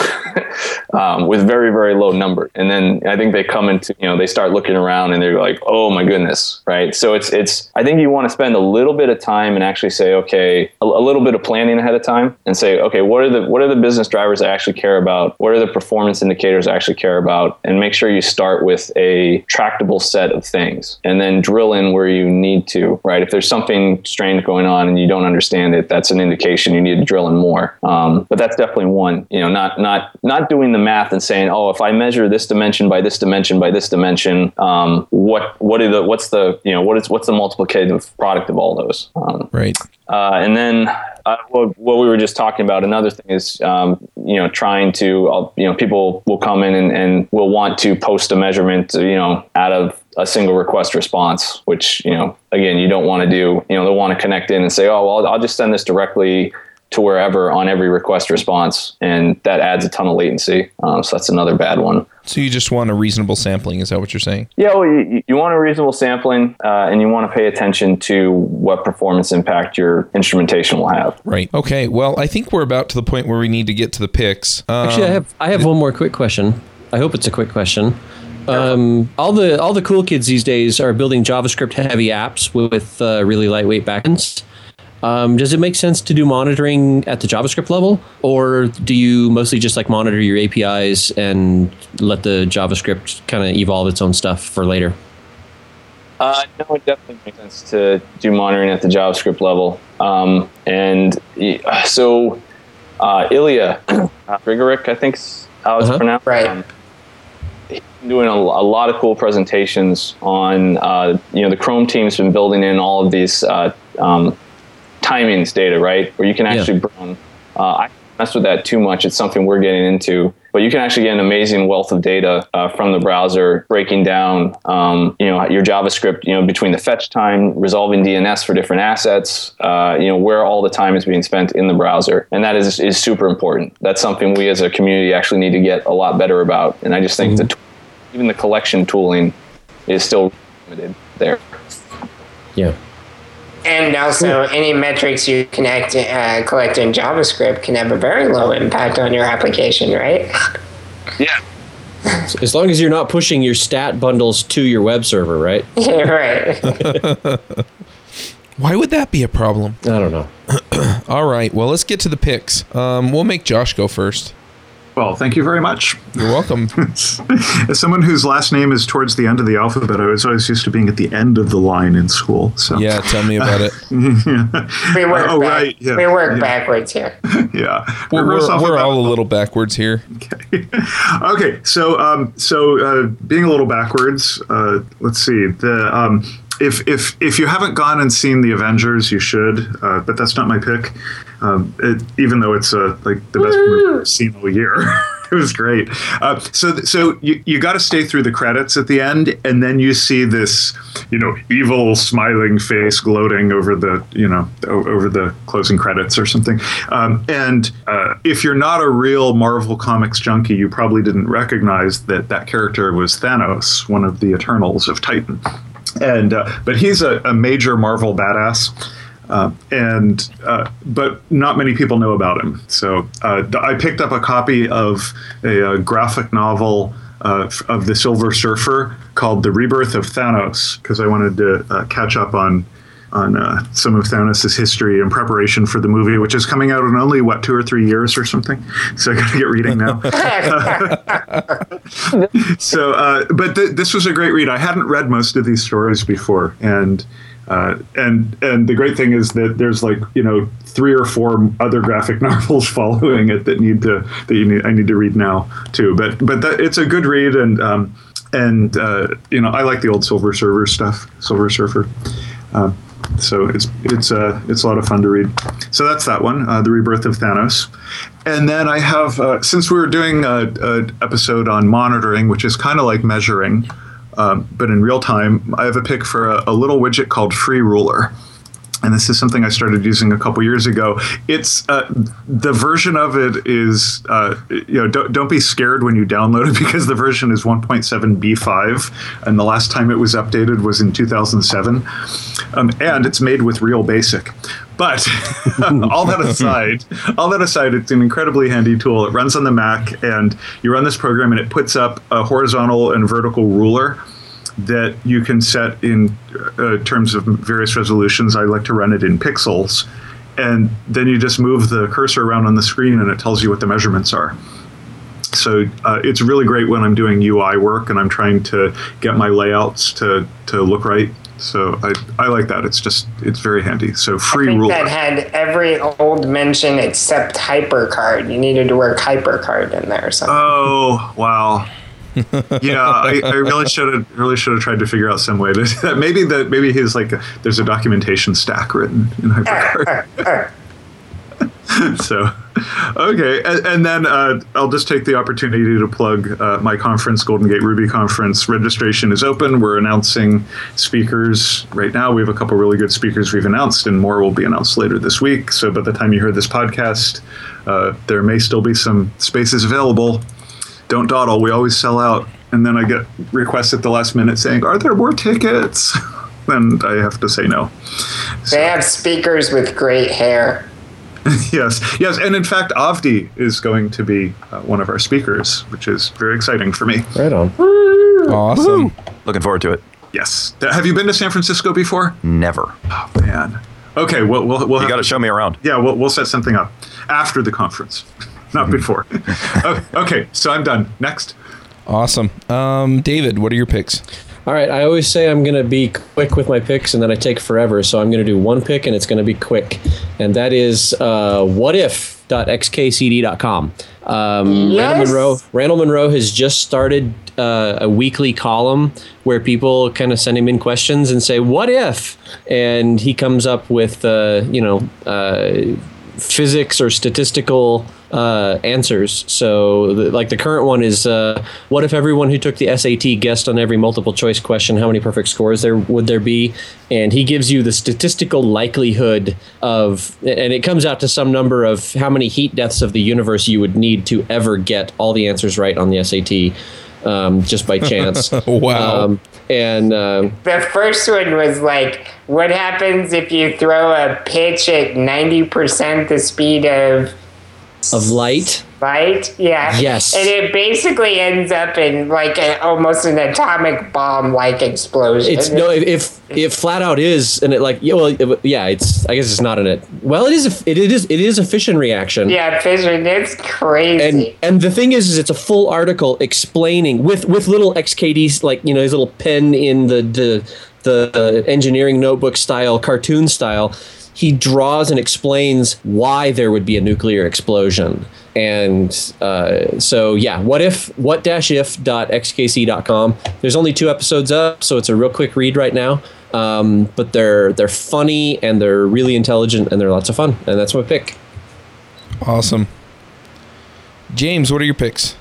<laughs> um, with very, very low number. And then I think they come into, you know, they start looking around and they're like, oh my goodness, right? So it's, it's, I think you want to spend a little bit of time and actually say, okay, a, a little bit of planning ahead of time and say, okay, what are the, what are the business drivers I actually care about? What are the performance indicators I actually care about? And make sure you start with a tractable set of things and then drill in where you need to, right? If there's something strange going on and you don't understand it, that's an indication you need to drill in more. Um, but that's definitely one, you know, not, not, not doing the math and saying, oh, if I measure this dimension by this dimension by this dimension, um, what what are the what's the you know what is what's the multiplicative product of all those? Um, right. Uh, and then uh, what, what, we were just talking about, another thing is, um, you know, trying to, uh, you know, people will come in and, and will want to post a measurement, you know, out of a single request response, which, you know, again, you don't want to do, you know, they'll want to connect in and say, oh, well, I'll just send this directly to wherever on every request response, and that adds a ton of latency. Um, so that's another bad one. So you just want a reasonable sampling? Is that what you're saying? Yeah, well, you, you want a reasonable sampling, uh, and you want to pay attention to what performance impact your instrumentation will have. Right. Okay. Well, I think we're about to the point where we need to get to the picks. Um, Actually, I have I have one more quick question. I hope it's a quick question. Um, all the all the cool kids these days are building JavaScript heavy apps with uh, really lightweight backends. Um, does it make sense to do monitoring at the JavaScript level, or do you mostly just like monitor your APIs and let the JavaScript kind of evolve its own stuff for later? Uh, no, it definitely makes sense to do monitoring at the JavaScript level. Um, and y- so, uh, Ilya <clears throat> Grigorik, I think's how it's Uh-huh. pronounced. Right. Um, he's doing a, a lot of cool presentations on, uh, you know, the Chrome team's been building in all of these uh, um, timings data, right? Where you can actually bring, uh, I mess with that too much. It's something we're getting into, but you can actually get an amazing wealth of data uh, from the browser, breaking down, um, you know, your JavaScript, you know, between the fetch time, resolving DNS for different assets, uh, you know, where all the time is being spent in the browser, and that is is super important. That's something we as a community actually need to get a lot better about. And I just think the t- even the collection tooling is still limited there. Yeah. And also, any metrics you connect, uh, collect in JavaScript can have a very low impact on your application, right? Yeah. As long as you're not pushing your stat bundles to your web server, right? <laughs> Yeah, right. <laughs> Why would that be a problem? I don't know. <clears throat> All right, well, let's get to the picks. Um, we'll make Josh go first. Well, thank you very much. You're welcome. <laughs> As someone whose last name is towards the end of the alphabet, I was always used to being at the end of the line in school. So yeah, tell me about it. <laughs> We work, Oh, back, right, yeah, we work yeah. backwards here. <laughs> yeah, We're, Reverse we're, we're all a little backwards here. okay, so um, so uh, being a little backwards, uh, let's see the. Um, if, if if you haven't gone and seen the Avengers, you should. Uh, but that's not my pick. Um, it, even though it's uh, like the best movie I've seen all year, <laughs> it was great. Uh, so so you you got to stay through the credits at the end, and then you see this you know evil smiling face gloating over the you know over the closing credits or something. Um, and uh, if you're not a real Marvel comics junkie, you probably didn't recognize that that character was Thanos, one of the Eternals of Titan and uh, but he's a, a major Marvel badass. Uh, and uh, but not many people know about him. So uh, I picked up a copy of a, uh graphic novel uh, of the Silver Surfer called "The Rebirth of Thanos" because I wanted to uh, catch up on on uh, some of Thanos' history in preparation for the movie, which is coming out in only what two or three years or something. So I got to get reading now. <laughs> <laughs> so, uh, but th- this was a great read. I hadn't read most of these stories before, and uh, and and the great thing is that there's like you know three or four other graphic <laughs> novels following it that need to that you need I need to read now too. But but that, it's a good read, and um, and uh, you know I like the old Silver Surfer stuff, Silver Surfer. Uh, so it's it's uh, it's a lot of fun to read. So that's that one, uh, the rebirth of Thanos, and then I have since we were doing a, a episode on monitoring, which is kind of like measuring, um, but in real time. I have a pick for a, a little widget called Free Ruler. And this is something I started using a couple years ago. It's uh, the version of it is uh, you know don't, don't be scared when you download it <laughs> because the version is 1.7 B5, and the last time it was updated was in 2007, um, and it's made with Real Basic. But <laughs> all that aside, all that aside, it's an incredibly handy tool. It runs on the Mac, and you run this program, and it puts up a horizontal and vertical ruler that you can set in uh, terms of various resolutions. I like to run it in pixels, and then you just move the cursor around on the screen, and it tells you what the measurements are. So uh, it's really great when I'm doing UI work and I'm trying to get my layouts to, to look right. So I, I like that. It's just it's very handy. So free rule that had every old mention except HyperCard. You needed to work HyperCard in there or something. Oh wow. yeah, I, I really should have really should have tried to figure out some way to maybe that maybe his like a, there's a documentation stack written in HyperCard. <laughs> so okay and, and then uh, i'll just take the opportunity to plug uh, my conference golden gate ruby conference. Registration is open. We're announcing speakers right now. We have a couple really good speakers we've announced and more will be announced later this week. So by the time you hear this podcast uh, there may still be some spaces available. Don't dawdle. We always sell out and then i get requests at the last minute saying are there more tickets? <laughs> And i have to say no. They have speakers with great hair. <laughs> yes, yes, and in fact, Avdi is going to be uh, one of our speakers, which is very exciting for me. Right on. Awesome. Looking forward to it. Yes, have you been to San Francisco before? Never. Oh man, Okay, we'll we'll, we'll You got to show me around. Yeah, we'll we'll set something up after the conference, <laughs> not before. <laughs> okay, okay, so I'm done. Next. Awesome. Um, David, what are your picks? All right, I always say I'm going to be quick with my picks, and then I take forever. So I'm going to do one pick, and it's going to be quick, and that is uh, whatif.xkcd.com. Um, Yes. Randall Munroe. Randall Munroe has just started uh, a weekly column where people kind of send him in questions and say, "What if?" and he comes up with uh, you know uh, physics or statistical uh, answers. So, the, like the current one is, uh, what if everyone who took the SAT guessed on every multiple choice question how many perfect scores there would there be? And he gives you the statistical likelihood of, and it comes out to some number of how many heat deaths of the universe you would need to ever get all the answers right on the SAT. Um, just by chance. <laughs> Wow. Um, and um, The first one was like, what happens if you throw a pitch at 90% the speed of of light. Light? Yeah. Yes. And it basically ends up in like a, almost an atomic bomb like explosion. It's no, if, if flat out is, and it like yeah, well, it- yeah, it's. I guess it's not in it. Well, it is. A, it, it is. It is a fission reaction. yeah, fission, it's crazy. And and the thing is, is it's a full article explaining with with little XKCDs like you know his little pen in the the the engineering notebook style, cartoon style. He draws and explains why there would be a nuclear explosion. And uh, so, yeah, what if, what dash if dot xkcd.com. There's only two episodes up, so it's a real quick read right now. Um, but they're they're funny and they're really intelligent and they're lots of fun. And that's my pick. Awesome. James, what are your picks?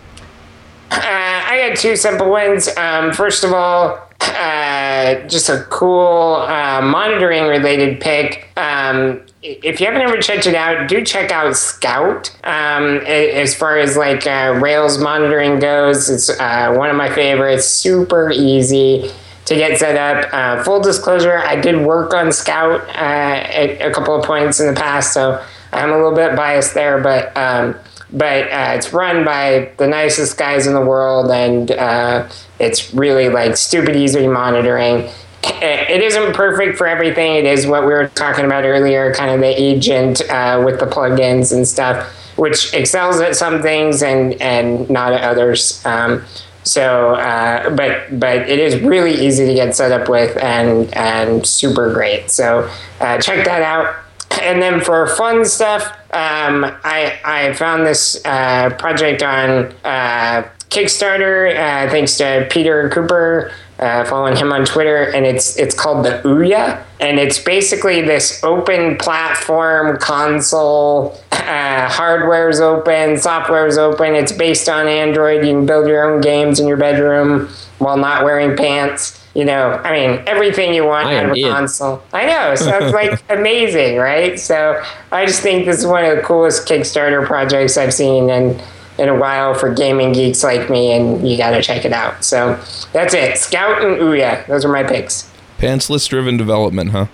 Uh, I had two simple ones. Um, first of all, uh, just a cool uh, monitoring related pick. Um, i- if you haven't ever checked it out, do check out Scout. Um, as far as like uh, Rails monitoring goes, it's uh, one of my favorites. Super easy to get set up. Uh, full disclosure, I did work on Scout uh, at a couple of points in the past, so I'm a little bit biased there, but. Um, but uh, it's run by the nicest guys in the world, and uh, it's really like stupid easy monitoring. It isn't perfect for everything. It is what we were talking about earlier, kind of the agent uh, with the plugins and stuff, which excels at some things and and not at others. Um, so, uh, but but it is really easy to get set up with and and super great. So uh, check that out. And then for fun stuff, um, I I found this uh, project on uh, Kickstarter uh, thanks to Peter Cooper. Uh, following him on Twitter, and it's it's called the Ouya, and it's basically this open platform console. Uh, hardware's open, software's open. It's based on Android. You can build your own games in your bedroom while not wearing pants. You know, I mean, everything you want out of a console. I know, so it's like <laughs> amazing, right? So I just think this is one of the coolest Kickstarter projects I've seen in in a while for gaming geeks like me, and you got to check it out. So that's it. Scout and Ouya, those are my picks. Pantsless driven development, huh?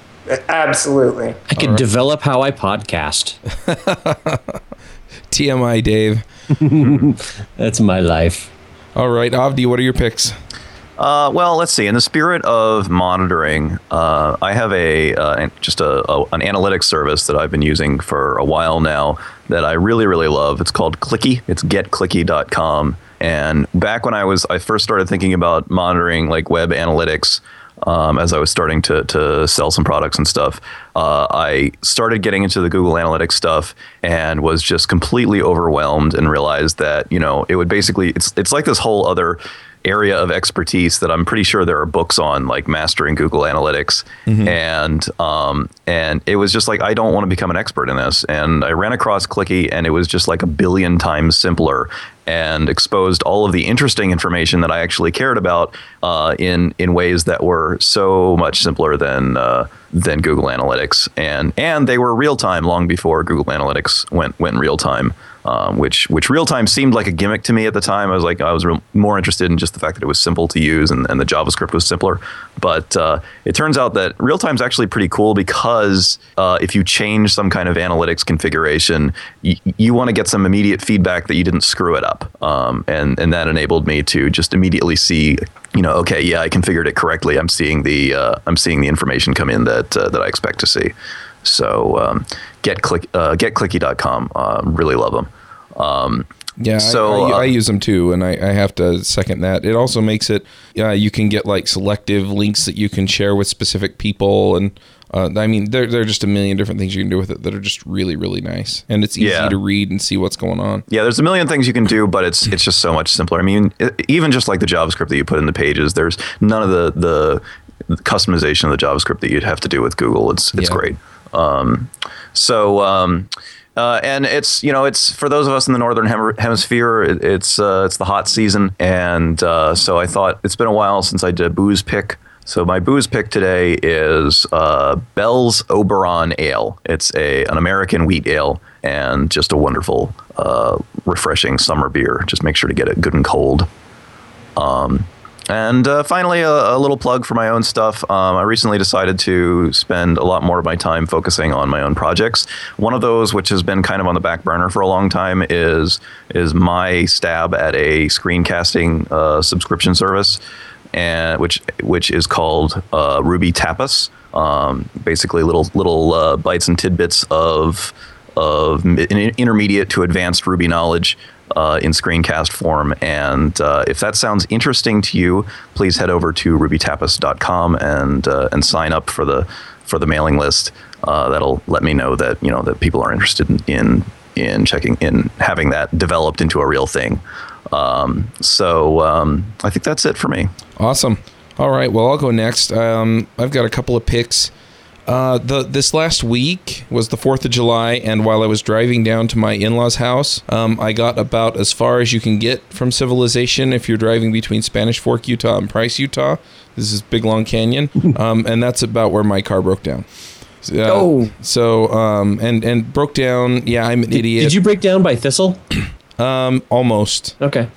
Absolutely. I could develop how I podcast. <laughs> TMI, Dave. <laughs> That's my life. All right, Avdi, what are your picks? Uh, well, let's see. In the spirit of monitoring, uh, I have a uh, just a, a an analytics service that I've been using for a while now that I really really love. It's called Clicky. It's getclicky.com. And back when I was I first started thinking about monitoring like web analytics, um, as I was starting to, to sell some products and stuff, uh, I started getting into the Google Analytics stuff and was just completely overwhelmed and realized that you know it would basically it's it's like this whole other area of expertise that I'm pretty sure there are books on, like mastering Google Analytics, and um, and it was just like I don't want to become an expert in this, and I ran across Clicky, and it was just like a billion times simpler, and exposed all of the interesting information that I actually cared about uh, in in ways that were so much simpler than uh, than Google Analytics, and and they were real time long before Google Analytics went went real time um, which which real time seemed like a gimmick to me at the time. I was like I was real, more interested in just the fact that it was simple to use and, and the JavaScript was simpler. But uh, it turns out that real time is actually pretty cool because uh, if you change some kind of analytics configuration, y- you want to get some immediate feedback that you didn't screw it up, um, and and that enabled me to just immediately see. You know, okay, yeah, I configured it correctly. I'm seeing the uh, I'm seeing the information come in that uh, that I expect to see. So um, get click uh, getclicky.com. Uh, really love them. Um, Yeah, So, I, I, uh, I use them too, and I, I have to second that. It also makes it, yeah, you can get like selective links that you can share with specific people, and uh, I mean, there, there are just a million different things you can do with it that are just really, really nice, and it's easy Yeah. to read and see what's going on. Yeah, there's a million things you can do, but it's it's just so much simpler. I mean, e- even just like the JavaScript that you put in the pages, there's none of the the customization of the JavaScript that you'd have to do with Google. It's it's Yeah. great. Um, so um, uh, and it's you know it's for those of us in the northern hem- hemisphere, it, it's uh, it's the hot season, and uh, so I thought it's been a while since I did a booze pick. So my booze pick today is uh, Bell's Oberon Ale. It's a an American wheat ale and just a wonderful, uh, refreshing summer beer. Just make sure to get it good and cold. Um, and uh, finally, a, a little plug for my own stuff. Um, I recently decided to spend a lot more of my time focusing on my own projects. One of those, which has been kind of on the back burner for a long time, is is my stab at a screencasting uh, subscription service, and which which is called uh, Ruby Tapas. Um, basically, little little uh, bites and tidbits of of intermediate to advanced Ruby knowledge uh, in screencast form. And uh, if that sounds interesting to you, please head over to rubytapas.com and uh, and sign up for the for the mailing list. Uh, that'll let me know that you know that people are interested in in, in checking in having that developed into a real thing. Um, so um, I think that's it for me. Awesome. All right. Well, I'll go next. Um, I've got a couple of picks. Uh, the this last week was the Fourth of July, and while I was driving down to my in-laws' house, um, I got about as far as you can get from civilization if you're driving between Spanish Fork, Utah, and Price, Utah. This is Big Long Canyon, <laughs> um, and that's about where my car broke down. Uh, Oh. so um, and and broke down. Yeah, I'm an idiot. Did you break down by Thistle? <clears throat> Um, almost. Okay.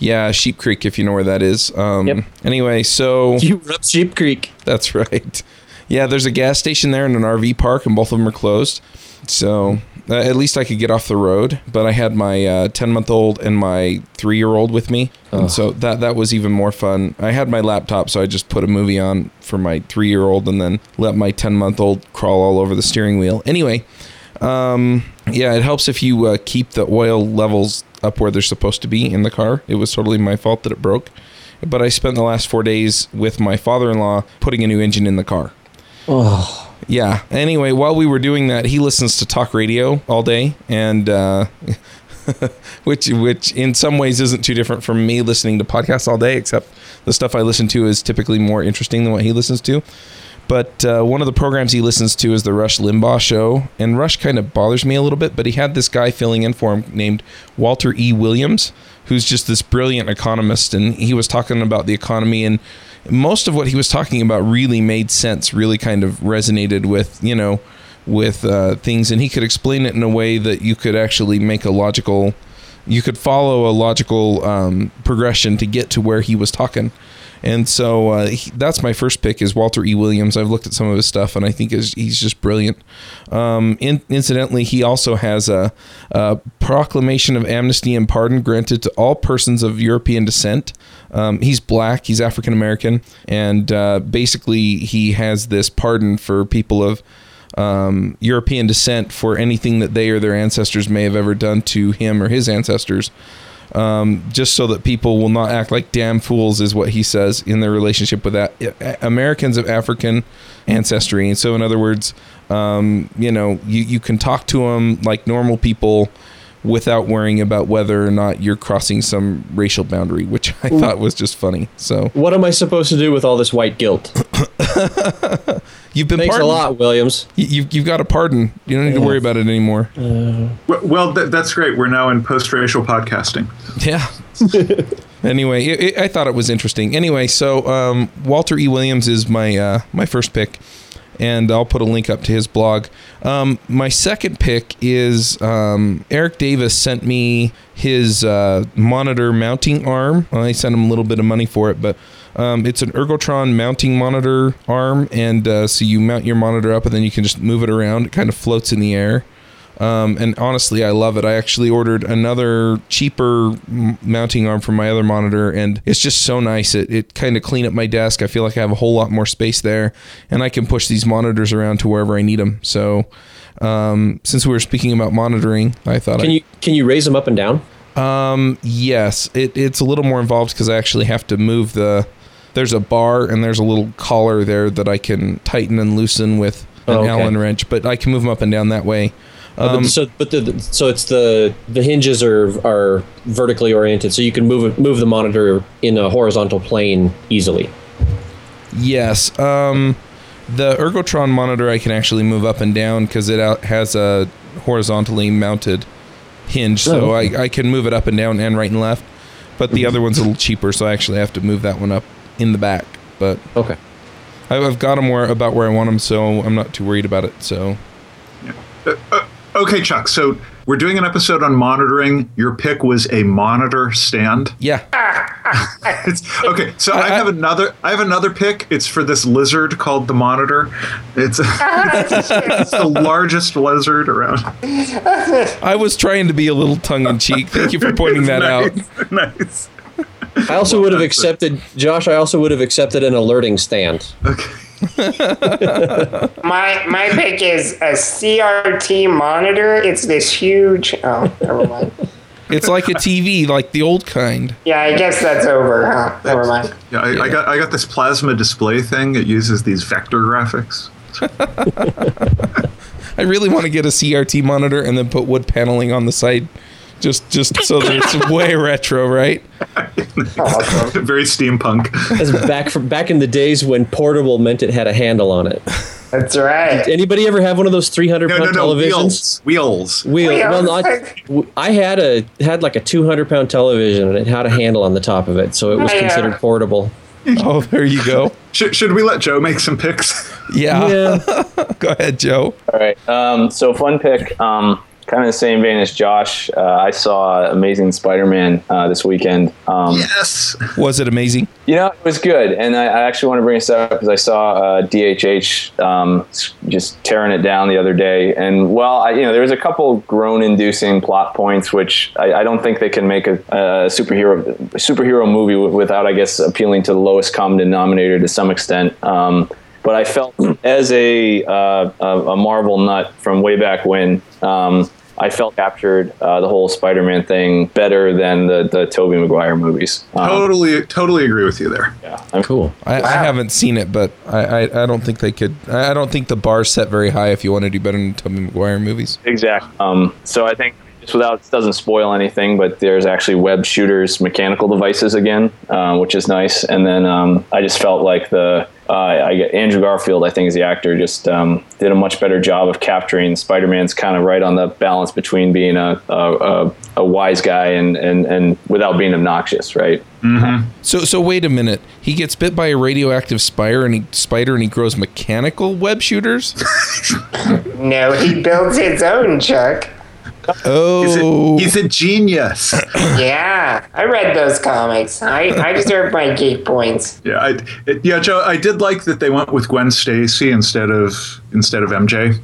Yeah, Sheep Creek, if you know where that is. Um, Yep. Anyway, so You were up Sheep Creek. That's <laughs> right. Yeah, there's a gas station there and an RV park, and both of them are closed. So uh, at least I could get off the road. But I had my 10 month old and my three year old with me, and so that that was even more fun. I had my laptop, so I just put a movie on for my three year old, and then let my 10 month old crawl all over the steering wheel. Anyway, um, yeah, it helps if you uh, keep the oil levels up where they're supposed to be in the car. It was totally my fault that it broke. But I spent the last four days with my father in law putting a new engine in the car. Oh, Yeah. Anyway, while we were doing that, he listens to talk radio all day, and uh, <laughs> which which in some ways isn't too different from me listening to podcasts all day, except the stuff I listen to is typically more interesting than what he listens to. But uh, one of the programs he listens to is the Rush Limbaugh show, and Rush kind of bothers me a little bit. But he had this guy filling in for him named Walter E. Williams, who's just this brilliant economist, and he was talking about the economy and most of what he was talking about really made sense, really kind of resonated with, you know, with uh, things. And he could explain it in a way that you could actually make a logical, you could follow a logical um, progression to get to where he was talking. And so uh, he, that's my first pick is Walter E. Williams. I've looked at some of his stuff, and I think is, he's just brilliant. Um, in, incidentally, he also has a, a proclamation of amnesty and pardon granted to all persons of European descent. Um, he's black, he's African American, and uh, basically he has this pardon for people of um, European descent for anything that they or their ancestors may have ever done to him or his ancestors. Um, just so that people will not act like damn fools, is what he says in their relationship with that Americans of African ancestry. And so, in other words, um, you know, you, you can talk to them like normal people without worrying about whether or not you're crossing some racial boundary, which I thought was just funny. So what am I supposed to do with all this white guilt? <laughs> you've been Thanks a lot, Williams. You, you've, you've got a pardon. You don't need to worry about it anymore. Well, well th- that's great. We're now in post-racial podcasting. Yeah. <laughs> anyway, it, it, I thought it was interesting. Anyway, so um, Walter E. Williams is my uh, my first pick, and I'll put a link up to his blog. Um, my second pick is um, Eric Davis sent me his uh, monitor mounting arm. Well, I sent him a little bit of money for it, but um, it's an Ergotron mounting monitor arm, and uh, so you mount your monitor up, and then you can just move it around. It kind of floats in the air. Um, and honestly, I love it. I actually ordered another cheaper m- mounting arm for my other monitor, and it's just so nice. It, it kind of clean up my desk. I feel like I have a whole lot more space there, and I can push these monitors around to wherever I need them. So, um, since we were speaking about monitoring, I thought Can I, you can you raise them up and down? um, yes, it, it's a little more involved because I actually have to move the. There's a bar and there's a little collar there that I can tighten and loosen with an Oh, okay. Allen wrench, but I can move them up and down that way. Um, but so, but the, the so it's the the hinges are are vertically oriented, so you can move move the monitor in a horizontal plane easily. Yes. Um, the Ergotron monitor I can actually move up and down because it out has a horizontally mounted hinge, so Oh, I, I can move it up and down and right and left. But the other one's a little cheaper, so I actually have to move that one up in the back. But Okay. I- I've got them where about where I want them, so I'm not too worried about it. So Okay, Chuck. So we're doing an episode on monitoring. Your pick was a monitor stand. yeah, <laughs> It's, okay, so I, I- have another. I have another pick. It's for this lizard called the monitor. It's, <laughs> it's the largest lizard around. I was trying to be a little tongue in cheek. Thank you for <laughs> pointing that out. nice. Nice. I also would have accepted, Josh. I also would have accepted an alerting stand. Okay. <laughs> My my pick is a CRT monitor. It's this huge. Oh, never mind. It's like a TV, like the old kind. Yeah, I guess that's over. Huh? Never mind. Yeah, I, I got I got this plasma display thing. It uses these vector graphics. <laughs> I really want to get a CRT monitor and then put wood paneling on the side, just just so that it's way <laughs> retro, right? Awesome. <laughs> Very steampunk. That's back from back in the days when portable meant it had a handle on it. That's right. Anybody ever have one of those 300 No, no, pound no. televisions? Wheels. Wheels. Wheel. Wheels. Well, not, w- I had a had like a 200 pound television and it had a handle on the top of it, so it was Oh, yeah. considered portable. Oh, there you go. <laughs> Should, should we let Joe make some picks? Yeah. Yeah. Go ahead, Joe. All right. Um, so fun pick. Um, kind of the same vein as Josh. Uh, I saw Amazing Spider-Man uh, this weekend. Um, yes. Was it amazing? You know, it was good, and I, I actually want to bring this up because I saw uh, DHH um, just tearing it down the other day. And well, I, you know, there was a couple groan-inducing plot points, which I, I don't think they can make a, a superhero superhero movie without, I guess, appealing to the lowest common denominator to some extent. Um, but I felt <clears throat> as a, uh, a a Marvel nut from way back when. Um, I felt captured uh, the whole Spider-Man thing better than the the Tobey Maguire movies. Um, Totally, totally agree with you there. yeah, I'm Cool. I, I haven't seen it, but I, I, I don't think they could. I I don't think the bar's set very high if you want to do better than Tobey Maguire movies. Exactly. Um, so I think just without it doesn't spoil anything, but there's actually web shooters mechanical devices again, um, which is nice. And then um, I just felt like the uh, I Andrew Garfield, I think is the actor, just um, did a much better job of capturing Spider-Man's kind of right on the balance between being a a, a, a wise guy and, and and without being obnoxious, right? So so wait a minute. He gets bit by a radioactive spider and he spider and he grows mechanical web shooters. <laughs> No, he builds his own, Chuck. He's Oh, a, he's a genius. <coughs> Yeah, I read those comics. I, I deserve my geek points. yeah, I, it, yeah, Joe. I did like that they went with Gwen Stacy instead of instead of MJ.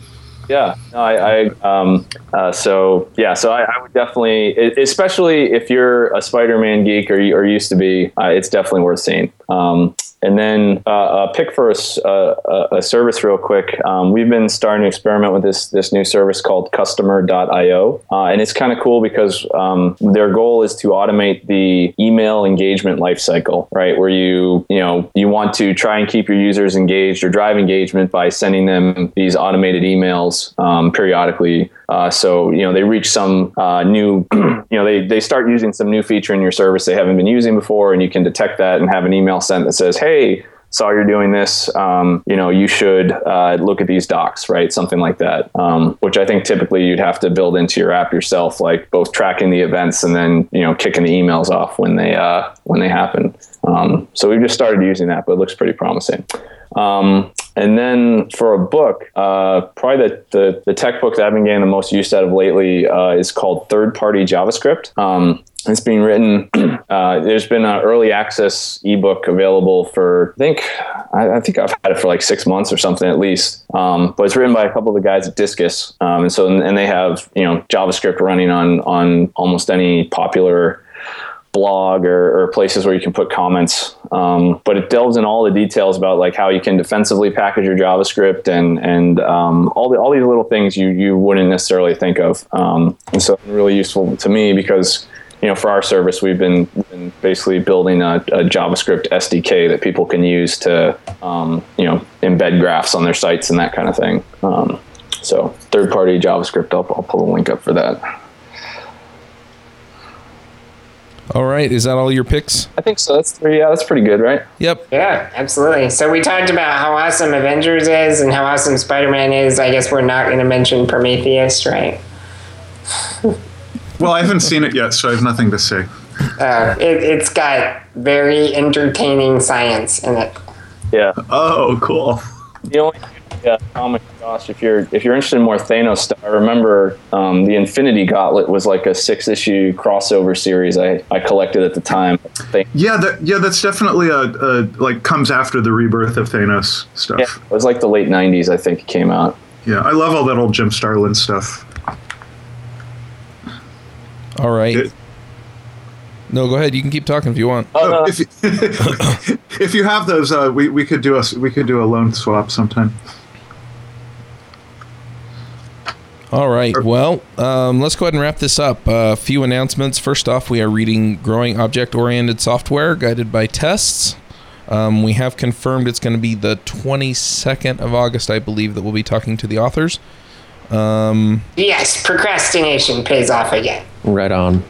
Yeah, no, I, I um, uh, so yeah, so I, I would definitely, especially if you're a Spider-Man geek or you or used to be, uh, it's definitely worth seeing. Um, and then uh, a pick for a, s- uh, a- a service real quick. Um, we've been starting to experiment with this this new service called Customer.io, uh, and it's kind of cool because um, their goal is to automate the email engagement lifecycle, right? Where you you know you want to try and keep your users engaged or drive engagement by sending them these automated emails um, periodically. Uh, so you know they reach some uh, new, <clears throat> you know they they start using some new feature in your service they haven't been using before, and you can detect that and have an email sent that says, "Hey, saw you're doing this. Um, you know, you should uh, look at these docs, right? Something like that. Um, which I think typically you'd have to build into your app yourself, like both tracking the events and then you know kicking the emails off when they uh, when they happen. Um, so we've just started using that, but it looks pretty promising. Um, and then for a book, uh, probably the, the, the tech book that I've been getting the most use out of lately uh, is called Third Party JavaScript. Um, it's being written. <clears throat> Uh, there's been an early access ebook available for I think I, I, think I've had it for like six months or something at least. Um, but it's written by a couple of the guys at Disqus, um, and so and they have you know JavaScript running on on almost any popular blog or, or, places where you can put comments. Um, but it delves in all the details about like how you can defensively package your JavaScript and and um, all the all these little things you you wouldn't necessarily think of. Um, and so really useful to me because you know for our service we've been, been basically building a, a, JavaScript SDK that people can use to um, you know embed graphs on their sites and that kind of thing. Um, so third party JavaScript, I'll, I'll pull a link up for that. All right, is that all your picks? I think so. That's yeah, that's pretty good, right? Yep. Yeah, absolutely. So we talked about how awesome Avengers is and how awesome Spider-Man is. I guess we're not going to mention Prometheus, right? <laughs> well, I haven't seen it yet, so I have nothing to say. Uh, it, it's got very entertaining science in it. Yeah. Oh, cool. The only yeah, comic. Gosh, if you're if you're interested in more Thanos stuff, I remember um, the Infinity Gauntlet was like a six issue crossover series I, I collected at the time. Yeah, that yeah, that's definitely a, a like comes after the rebirth of Thanos stuff. Yeah, it was like the late '90s, I think, it came out. Yeah, I love all that old Jim Starlin stuff. All right. It, no, go ahead. You can keep talking if you want. Oh, no. if, you, <laughs> if you have those, uh, we, we could do a we could do a loan swap sometime. All right. Well, um, let's go ahead and wrap this up. A uh, few announcements. First off, we are reading Growing Object Oriented Software, guided by tests. Um, we have confirmed it's going to be the 22nd of August, I believe, that we'll be talking to the authors. Um, yes, procrastination pays off again. Right on.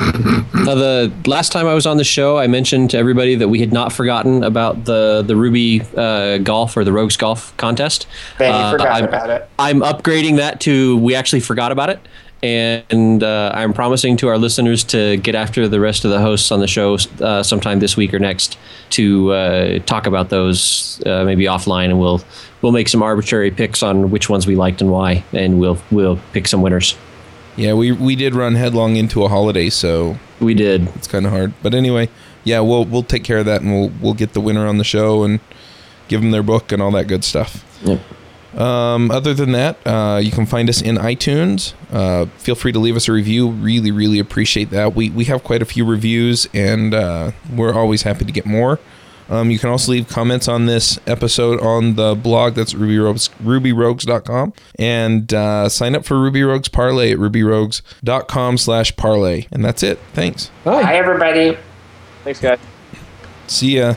now, the last time I was on the show, I mentioned to everybody that we had not forgotten about the the Ruby uh, Golf or the Rogues Golf contest. Then you uh, forgot I'm, about it. I'm upgrading that to we actually forgot about it, and uh, I'm promising to our listeners to get after the rest of the hosts on the show uh, sometime this week or next to uh, talk about those maybe offline, and we'll we'll make some arbitrary picks on which ones we liked and why, and we'll we'll pick some winners. Yeah, we we did run headlong into a holiday, so we did. It's kind of hard, but anyway, yeah, we'll we'll take care of that, and we'll we'll get the winner on the show and give them their book and all that good stuff. Yep. Um, other than that, uh, you can find us in iTunes. Uh, feel free to leave us a review. Really, really appreciate that. We we have quite a few reviews, and uh, we're always happy to get more. Um, you can also leave comments on this episode on the blog. That's Ruby Rogues, rubyrogues.com. And uh, sign up for Ruby Rogues Parlay at rubyrogues.com slash parlay. And that's it. Thanks. Bye. Bye, everybody. Thanks, guys. See ya.